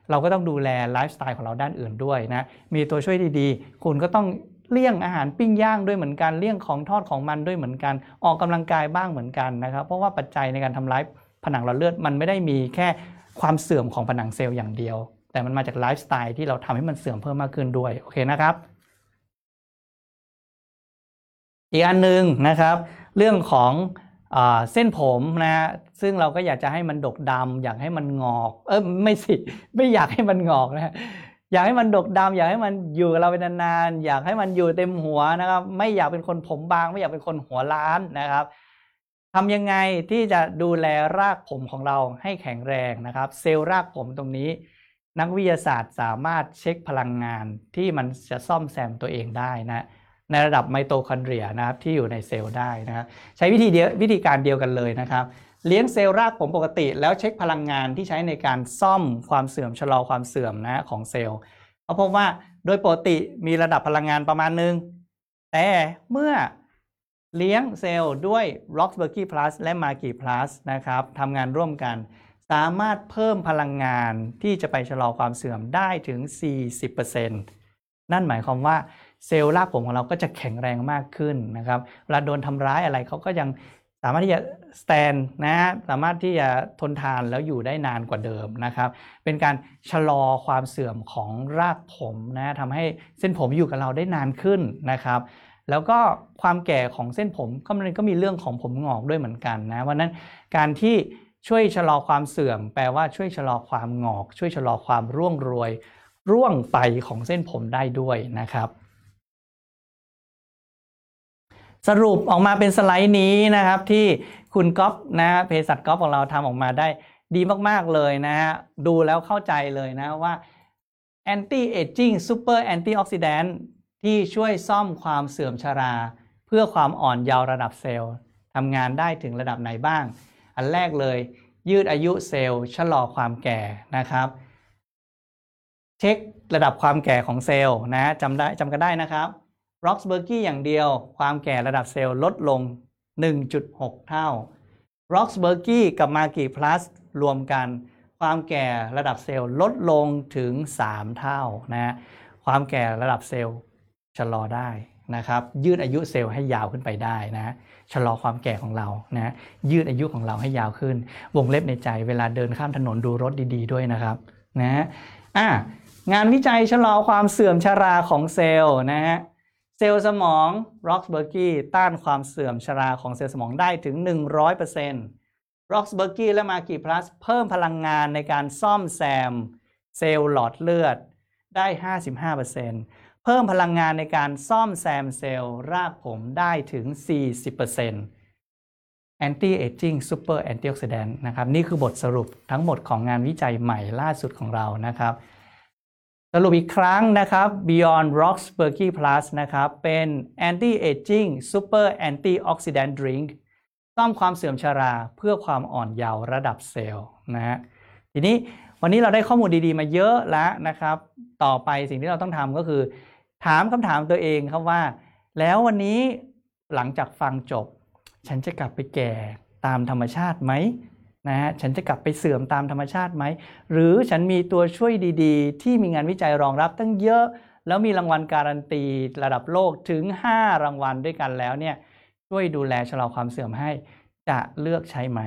เราก็ต้องดูแลไลฟ์สไตล์ของเราด้านอื่นด้วยนะ มีตัวช่วยดีๆ คุณก็ต้อง เลี่ยงอาหารปิ้งย่างด้วยเหมือนกันเลี่ยงของทอดของมันด้วยเหมือนกัน ออกกำลังกายบ้างเหมือนกันนะครับ เพราะว่าปัจจัยในการทำร้ายผนังหลอดเลือดมันไม่ได้มีแค่ความเสื่อมของผนังเซลล์อย่างเดียว แต่มันมาจากไลฟ์สไตล์ที่เราทำให้มันเสื่อมเพิ่มมากขึ้นด้วยโอเคนะครับ อีกอันหนึ่งนะครับ เรื่องของอเส้นผมนะฮะซึ่งเราก็อยากจะให้มันดกดำอยากให้มันงอก เออไม่สิไม่อยากให้มันงอกนะ อยากให้มันดกดำอยากให้มันอยู่กับเราเป็นนานๆอยากให้มันอยู่เต็มหัวนะครับ ไม่อยากเป็นคนผมบาง ไม่อยากเป็นคนหัวล้านนะครับทำยังไงที่จะดูแลรากผมของเราให้แข็งแรงนะครับ เซลล์รากผมตรงนี้ นักวิทยาศาสตร์สามารถเช็คพลังงานที่มันจะซ่อมแซมตัวเองได้นะในระดับไมโตคอนเดรียนะครับที่อยู่ในเซลล์ได้นะครับใช้วิธีเดียววิธีการเดียวกันเลยนะครับ เลี้ยงเซลล์รากผมปกติ แล้วเช็คพลังงานที่ใช้ในการซ่อมความเสื่อมชะลอความเสื่อมนะของเซลล์เขาพบว่าโดยปกติมีระดับพลังงานประมาณหนึ่งแต่เมื่อเลี้ยงเซลล์ด้วย r o x b u r g y Plus และ m a g i Plus นะครับทำงานร่วมกัน สามารถเพิ่มพลังงานที่จะไปชะลอความเสื่อมได้ถึง 40%นั่นหมายความว่าเซลล์รากผมของเราก็จะแข็งแรงมากขึ้นนะครับเวลาโดนทำร้ายอะไรเขาก็ยัง สามารถที่จะสแตนนะฮะสามารถที่จะทนทานแล้วอยู่ได้นานกว่าเดิมนะครับ เป็นการชะลอความเสื่อมของรากผมนะทำให้เส้นผมอยู่กับเราได้นานขึ้นนะครับ แล้วก็ความแก่ของเส้นผมก็มันก็มีเรื่องของผมงอกด้วยเหมือนกันนะวันนั้นการที่ช่วยชะลอความเสื่อม แปลว่าช่วยชะลอความงอก ช่วยชะลอความร่วงโรยร่วงไปของเส้นผมได้ด้วยนะครับ สรุปออกมาเป็นสไลด์นี้นะครับที่คุณก๊อฟนะฮะเภสัชก๊อฟของเราทำออกมาได้ดีมากๆเลยนะฮะดูแล้วเข้าใจเลยนะว่า anti aging super antioxidant ที่ช่วยซ่อมความเสื่อมชรา เพื่อความอ่อนเยาว์ระดับเซลล์ทำงานได้ถึงระดับไหนบ้าง อันแรกเลย ยืดอายุเซลล์ชะลอความแก่นะครับ เช็คระดับความแก่ของเซลล์นะจำได้จำกันได้นะครับ Roxburgy อย่างเดียว ความแก่ระดับเซลล์ลดลง 1.6 เท่า Roxburgy กับ Magi Plus รวมกัน ความแก่ระดับเซลล์ลดลงถึง 3 เท่านะความแก่ระดับเซลล์ชะลอได้นะครับ ยืดอายุเซลล์ให้ยาวขึ้นไปได้นะชะลอความแก่ของเรานะยืดอายุของเราให้ยาวขึ้น วงเล็บในใจเวลาเดินข้ามถนนดูรถดี ๆ ด้วยนะครับนะอะงานวิจัยชะลอความเสื่อมชราของเซลล์นะฮะ ซลล์สมอง r o x b u r g y ต้านความเสื่อมชราของเซลล์สมองได้ถึง 100% r o x b u r g y และ m a g i Plus เพิ่มพลังงานในการซ่อมแซม เซลล์หลอดเลือดได้ 55%เพิ่มพลังงานในการซ่อมแซมเซลล์รากผมได้ถึง 40% anti aging super antioxidant นะครับ นี่คือบทสรุปทั้งหมดของงานวิจัยใหม่ล่าสุดของเรานะครับ สรุปอีกครั้งนะครับ Beyond Rocks b e r g y Plus นะครับ เป็น anti aging super antioxidant drink ซ่อมความเสื่อมชราเพื่อความอ่อนเยาว์ระดับเซลล์นะฮะทีนี้วันนี้เราได้ข้อมูลดีๆ มาเยอะแล้วนะครับ ต่อไปสิ่งที่เราต้องทำก็คือ ถามคำถามตัวเองครับว่า แล้ววันนี้หลังจากฟังจบ ฉันจะกลับไปแก่ตามธรรมชาติไหม นะฮะฉันจะกลับไปเสื่อมตามธรรมชาติไหม หรือฉันมีตัวช่วยดีๆ ที่มีงานวิจัยรองรับตั้งเยอะ แล้วมีรางวัลการันตีระดับโลกถึง 5 รางวัลด้วยกันแล้วเนี่ยช่วยดูแลชะลอความเสื่อมให้จะเลือกใช้ไหม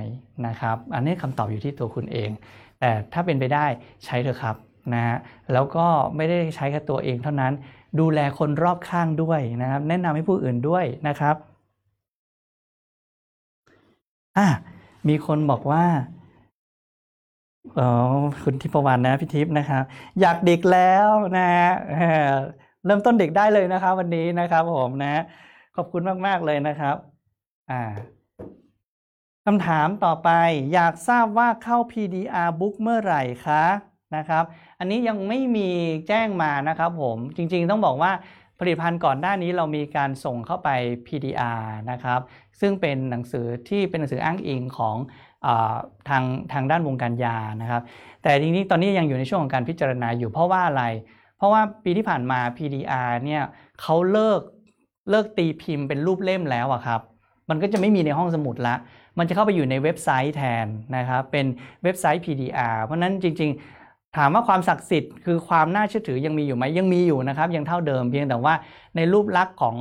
นะครับ อันนี้คำตอบอยู่ที่ตัวคุณเอง แต่ถ้าเป็นไปได้ใช้เถอะครับนะฮะแล้วก็ไม่ได้ใช้แค่ตัวเองเท่านั้น ดูแลคนรอบข้างด้วยนะครับ แนะนำให้ผู้อื่นด้วยนะครับอะ มีคนบอกว่าอ๋อคุณทิพวรรณนะพี่ทิพย์นะครับอยากเด็กแล้วนะฮะเอ่อเริ่มต้นเด็กได้เลยนะครับ วันนี้นะครับ ผมนะ ขอบคุณมาก ๆ เลยนะครับ อ่าคำถามต่อไป อยากทราบว่าเข้า PDR Book เมื่อไหร่คะนะครับ อันนี้ยังไม่มีแจ้งมานะครับ ผมจริง ๆ ต้องบอกว่า ผลิตภัณฑ์ก่อนหน้านี้เรามีการส่งเข้าไป PDR นะครับ ซึ่งเป็นหนังสือที่เป็นหนังสืออ้างอิงของอทางทางด้านวงการยานะครับ แต่ทีนี้ตอนนี้ยังอยู่ในช่วงของการพิจารณาอยู่เพราะว่าอะไร เพราะว่าปีที่ผ่านมา PDR เนี่ยเขาเลิกเลิกตีพิมพ์เป็นรูปเล่มแล้วอะครับ มันก็จะไม่มีในห้องสมุดละ มันจะเข้าไปอยู่ในเว็บไซต์แทนนะครับ เป็นเว็บไซต์ PDR เพราะฉะนั้นจริง ๆ ถามว่าความศักดิ์สิทธิ์คือความน่าเชื่อถือยังมีอยู่ไหมยังมีอยู่นะครับ ยังเท่าเดิมเพียงแต่ว่าในรูปลักษณ์ของ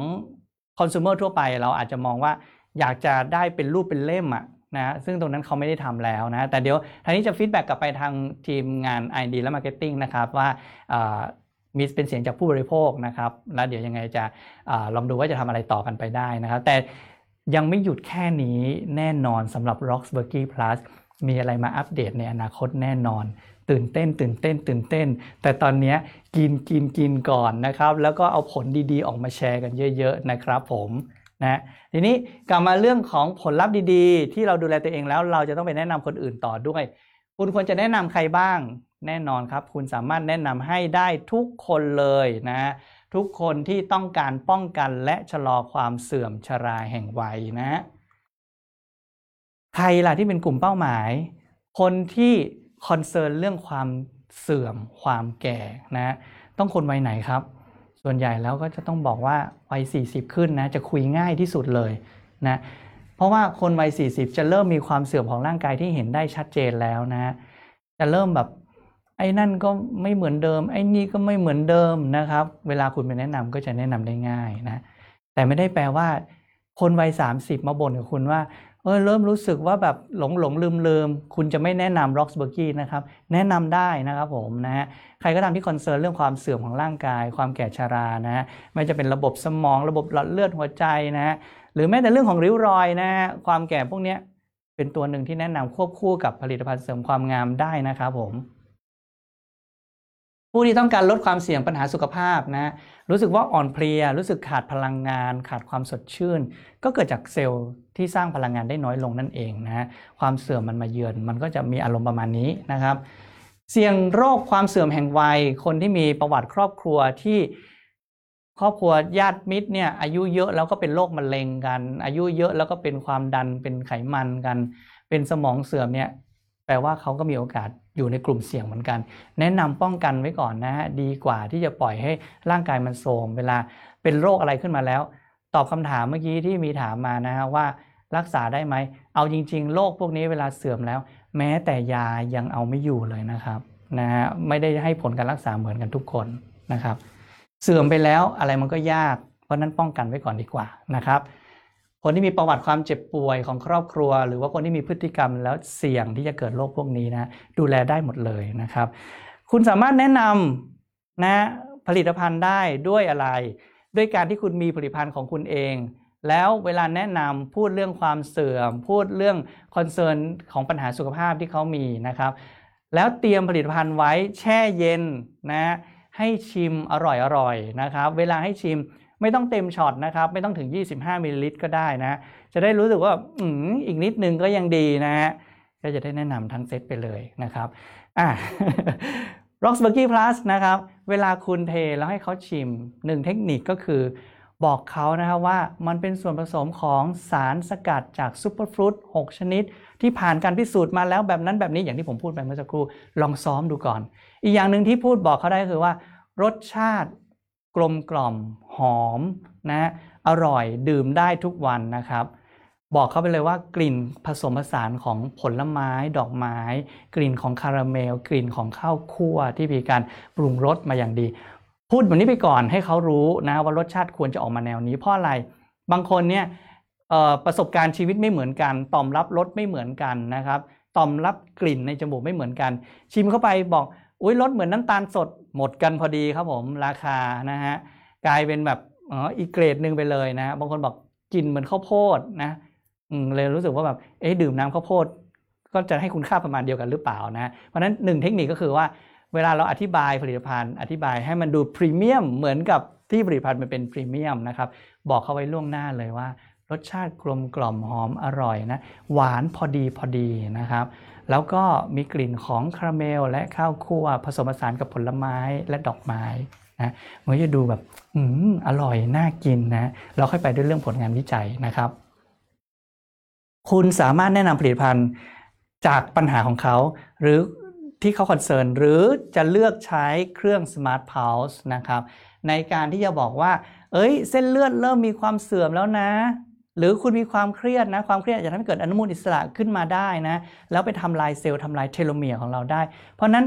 คอน sumer ทั่วไปเราอาจจะมองว่าอยากจะได้เป็นรูปเป็นเล่มอะนะซึ่งตรงนั้นเขาไม่ได้ทำแล้วนะ แต่เดี๋ยวทางนี้จะฟีดแบ็กกลับไปทางทีมงาน ID และ Marketing นะครับว่ามีเป็นเสียงจากผู้บริโภคนะครับ แล้วเดี๋ยวยังไงจะอลองดูว่าจะทำอะไรต่อกันไปได้นะครับ แต่ยังไม่หยุดแค่นี้แน่นอนสำหรับ r o x b u r g y Plus มีอะไรมาอัปเดตในอนาคตแน่นอน ตื่นเต้น ตื่นเต้น ตื่นเต้น แต่ตอนนี้กินกินกินก่อนนะครับ แล้วก็เอาผลดีๆ ออกมาแชร์กันเยอะ ๆ นะครับผมนะทีนี้กลับมาเรื่องของผลลัพธ์ดีๆ ที่เราดูแลตัวเองแล้วเราจะต้องไปแนะนำคนอื่นต่อด้วย คุณควรจะแนะนำใครบ้าง แน่นอนครับ คุณสามารถแนะนำให้ได้ทุกคนเลยนะทุกคนที่ต้องการป้องกันและชะลอความเสื่อมชราแห่งวัยนะ ใครล่ะที่เป็นกลุ่มเป้าหมาย คนที่ คอนเซิร์นเรื่องความเสื่อมความแก่นะต้องคนวัยไหนครับ ส่วนใหญ่แล้วก็จะต้องบอกว่าวัย 40 ขึ้นนะจะคุยง่ายที่สุดเลยนะเพราะว่าคนวัย 40 จะเริ่มมีความเสื่อมของร่างกายที่เห็นได้ชัดเจนแล้วนะจะเริ่มแบบไอ้นั่นก็ไม่เหมือนเดิม ไอ้นี่ก็ไม่เหมือนเดิมนะครับ เวลาคุณไปแนะนำก็จะแนะนำได้ง่ายนะแต่ไม่ได้แปลว่า คนวัย 30 มาบ่นกับคุณว่า เออเริ่มรู้สึกว่าแบบหลงหลงลืมลืมคุณจะไม่แนะนำโรสเบอร์กี้นะครับ แนะนำได้นะครับผมนะฮะใครก็ตามที่ concern เรื่องความเสื่อมของร่างกาย ความแก่ชรานะฮะไม่จะเป็นระบบสมองระบบหลอดเลือดหัวใจนะฮะหรือแม้แต่เรื่องของริ้วรอยนะฮะความแก่พวกนี้เป็นตัวหนึ่งที่แนะนำควบคู่กับผลิตภัณฑ์เสริมความงามได้นะครับผม ผู้ที่ต้องการลดความเสี่ยงปัญหาสุขภาพนะรู้สึกว่าอ่อนเพลีย รู้สึกขาดพลังงาน ขาดความสดชื่น ก็เกิดจากเซลล์ที่สร้างพลังงานได้น้อยลงนั่นเองนะฮะความเสื่อมมันมาเยือน มันก็จะมีอารมณ์ประมาณนี้นะครับ เสี่ยงโรคความเสื่อมแห่งวัย คนที่มีประวัติครอบครัวที่ครอบครัวญาติมิตรเนี่ยอายุเยอะแล้วก็เป็นโรคมะเร็งกัน อายุเยอะแล้วก็เป็นความดันเป็นไขมันกัน เป็นสมองเสื่อมเนี่ยแปลว่าเขาก็มีโอกาส อยู่ในกลุ่มเสี่ยงเหมือนกัน แนะนำป้องกันไว้ก่อนนะฮะดีกว่าที่จะปล่อยให้ร่างกายมันโทรมเวลาเป็นโรคอะไรขึ้นมาแล้ว ตอบคำถามเมื่อกี้ที่มีถามมานะฮะว่ารักษาได้ไหม เอาจริง ๆ โรคพวกนี้เวลาเสื่อมแล้ว แม้แต่ยายังเอาไม่อยู่เลยนะครับนะฮะไม่ได้ให้ผลการรักษาเหมือนกันทุกคนนะครับ เสื่อมไปแล้วอะไรมันก็ยาก เพราะนั้นป้องกันไว้ก่อนดีกว่านะครับ คนที่มีประวัติความเจ็บป่วยของครอบครัว หรือว่าคนที่มีพฤติกรรมแล้วเสี่ยงที่จะเกิดโรคพวกนี้นะดูแลได้หมดเลยนะครับ คุณสามารถแนะนำนะผลิตภัณฑ์ได้ด้วยอะไร ด้วยการที่คุณมีผลิตภัณฑ์ของคุณเอง แล้วเวลาแนะนำพูดเรื่องความเสื่อม พูดเรื่อง concern ของปัญหาสุขภาพที่เขามีนะครับ แล้วเตรียมผลิตภัณฑ์ไว้แช่เย็นนะให้ชิมอร่อยๆนะครับ เวลาให้ชิม ไม่ต้องเต็มช็อตนะครับ ไม่ต้องถึง 25มิลลิลิตรก็ได้นะ จะได้รู้สึกว่าอืมอีกนิดนึงก็ยังดีนะฮะก็จะได้แนะนำทั้งเซตไปเลยนะครับอะ r o x b u r g y Plus นะครับ เวลาคุณเทแล้วให้เขาชิมหนึ่งเทคนิคก็คือ บอกเขานะครับว่ามันเป็นส่วนผสมของสารสกัดจากซูเปอร์ฟรุต6ชนิด ที่ผ่านการพิสูจน์มาแล้วแบบนั้นแบบนี้อย่างที่ผมพูดไปเมื่อสักครู่ลองซ้อมดูก่อน อีกอย่างหนึ่งที่พูดบอกเขาได้คือว่ารสชาติ กลมกล่อมหอมนะอร่อยดื่มได้ทุกวันนะครับ บอกเขาไปเลยว่ากลิ่นผสมผสานของผลไม้ดอกไม้ กลิ่นของคาราเมล กลิ่นของข้าวคั่วที่มีการปรุงรสมาอย่างดี พูดแบบนี้ไปก่อนให้เขารู้นะว่ารสชาติควรจะออกมาแนวนี้เพราะอะไร บางคนเนี่ยประสบการณ์ชีวิตไม่เหมือนกันต่อมรับรสไม่เหมือนกันนะครับต่อมรับกลิ่นในจมูกไม่เหมือนกัน ชิมเข้าไปบอกอุ้ยรสเหมือนน้ำตาลสด หมดกันพอดีครับผมราคานะฮะกลายเป็นแบบอ๋ออีกเกรดหนึ่งไปเลยนะบางคนบอกกลินเหมือนข้าวโพดนะอืมเลยรู้สึกว่าแบบเอ๊ะดื่มน้ำข้าวโพด ก็จะให้คุณค่าประมาณเดียวกันหรือเปล่านะเพราะฉะนั้นหนึ่งเทคนิคก็คือว่าเวลาเราอธิบายผลิตภัณฑ์ อธิบายให้มันดูพรีเมียมเหมือนกับที่ผลิตภัณฑ์มันเป็นพรีเมียมนะครับบอกเขาไว้ล่วงหน้าเลยว่า รสชาติกลมกล่อมหอมอร่อยนะหวานพอดีพอดีนะครับ แล้วก็มีกลิ่นของคาราเมล และข้าวคั่วผสมผสานกับผลไม้และดอกไม้นะมันจะดูแบบอืมอร่อย น่ากินนะเราค่อยไปด้วยเรื่องผลงานวิจัยนะครับ คุณสามารถแนะนำผลิตภัณฑ์จากปัญหาของเขา หรือที่เขาคอนเซิร์นหรือจะเลือกใช้เครื่อง Smart Pulse นะครับในการที่จะบอกว่า เอ้ย เส้นเลือดเริ่มมีความเสื่อมแล้วนะ หรือคุณมีความเครียดนะความเครียดจะทำให้เกิดอนุมูลอิสระขึ้นมาได้นะแล้วไปทำลายเซลล์ทำลายเทโลเมียร์ของเราได้ เพราะนั้น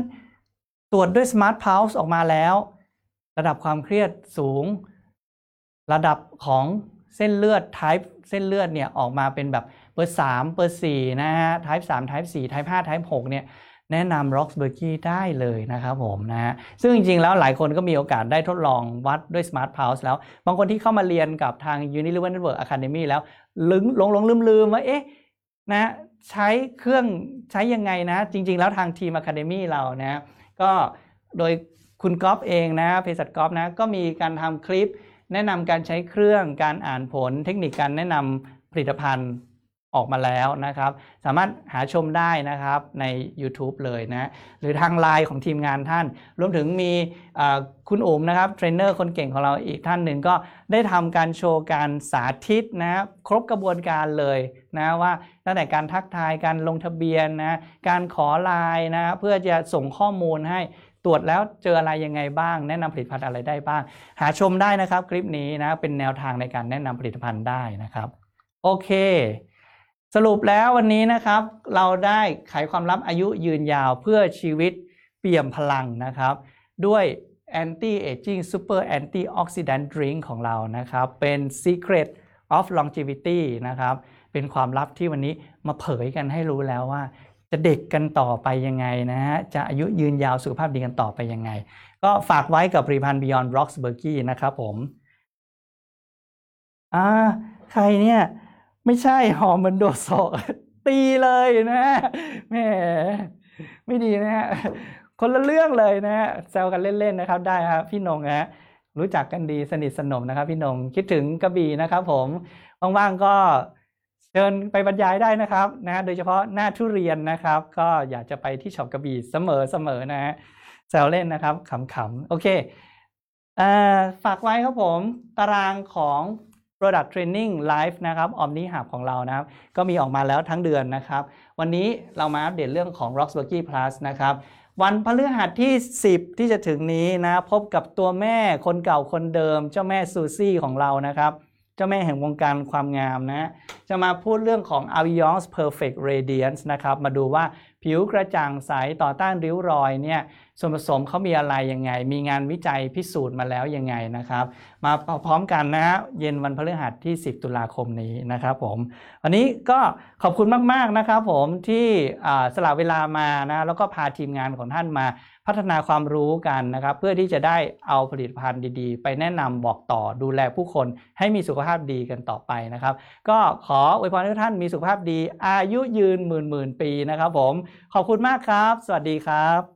ตรวจด้วย Smart Pulse ออกมาแล้ว ระดับความเครียดสูง ระดับของเส้นเลือด type เส้นเลือดเนี่ยออกมาเป็นแบบเบอร์3เบอร์4นะฮะ type 3 type 4 type 5 type 6เนี่ย แนะนำ Roxburgh ได้เลยนะครับผมนะฮะซึ่งจริงๆ แล้วหลายคนก็มีโอกาสได้ทดลองวัดด้วย Smart Pulse แล้ว บางคนที่เข้ามาเรียนกับทาง Unilever Network Academy แล้วลึงหลงหลงลืมลืมๆว่าเอ๊ะนะใช้เครื่องใช้ยังไงนะ จริง ๆ แล้วทางทีม Academy เรานะก็โดยคุณก๊อฟเองนะเภสัชก๊อฟนะก็มีการทำคลิป แนะนำการใช้เครื่องการอ่านผล เทคนิคการแนะนำผลิตภัณฑ์ ออกมาแล้วนะครับ สามารถหาชมได้นะครับใน YouTube เลยนะหรือทางไลน์ของทีมงานท่าน รวมถึงมีคุณอุ๋มนะครับเทรนเนอร์คนเก่งของเราอีกท่านหนึ่งก็ได้ทำการโชว์การสาธิตนะครบกระบวนการเลยนะว่าตั้งแต่การทักทายการลงทะเบียนนะการขอไลน์นะเพื่อจะส่งข้อมูลให้ตรวจแล้วเจออะไรยังไงบ้าง แนะนำผลิตภัณฑ์อะไรได้บ้าง หาชมได้นะครับ คลิปนี้นะเป็นแนวทางในการแนะนำผลิตภัณฑ์ได้นะครับ โอเค สรุปแล้ววันนี้นะครับ เราได้ไขความลับอายุยืนยาวเพื่อชีวิตเปี่ยมพลังนะครับ ด้วย anti aging super antioxidant drink ของเรานะครับ เป็น secret of longevity นะครับ เป็นความลับที่วันนี้มาเผยกันให้รู้แล้วว่า จะเด็กกันต่อไปยังไงนะฮะ จะอายุยืนยาวสุขภาพดีกันต่อไปยังไง ก็ฝากไว้กับผลิตภัณฑ์ Beyond Roxburgh นะครับผม อ่า ใครเนี่ย ไม่ใช่หอมเหมือนโดดศอกตีเลยนะแหมไม่ดีนะฮะคนละเรื่องเลยนะฮะแซวกันเล่นๆนะครับ ได้ครับพี่นงนะฮะรู้จักกันดีสนิทสนมนะครับ พี่นงคิดถึงกระบี่นะครับ ผมว่างๆก็เชิญไปบรรยายได้นะครับนะฮะโดยเฉพาะหน้าทุเรียนนะครับ ก็อยากจะไปที่ช็อปกระบี่เสมอๆนะฮะแซวเล่นนะครับขำๆโอเคอ่าฝากไว้ครับผม ตารางของ Product Training Live นะครับ Omni Hub ของเรานะครับ ก็มีออกมาแล้วทั้งเดือนนะครับ วันนี้เรามาอัปเดตเรื่องของ Roxburgh Plus นะครับ วันพฤหัสที่ 10 ที่จะถึงนี้นะ พบกับตัวแม่คนเก่าคนเดิม เจ้าแม่ซูซี่ของเรานะครับ เจ้าแม่แห่งวงการความงามนะ จะมาพูดเรื่องของ Aviance Perfect Radiance นะครับ มาดูว่าผิวกระจ่างใสต่อต้านริ้วรอยเนี่ย ส่วนผสมเขามีอะไรยังไง มีงานวิจัยพิสูจน์มาแล้วยังไงนะครับ มาพร้อมกันนะฮะเย็นวันพฤหัสที่ 10 ตุลาคมนี้นะครับผมวันนี้ก็ขอบคุณมากๆนะครับผมที่อ่าสละเวลามานะแล้วก็พาทีมงานของท่านมาพัฒนาความรู้กันนะครับ เพื่อที่จะได้เอาผลิตภัณฑ์ดีๆ ไปแนะนำบอกต่อดูแลผู้คนให้มีสุขภาพดีกันต่อไปนะครับ ก็ขออวยพรให้ทุกท่านมีสุขภาพดี อายุยืนหมื่นหมื่นปีนะครับผมขอบคุณมากครับ สวัสดีครับ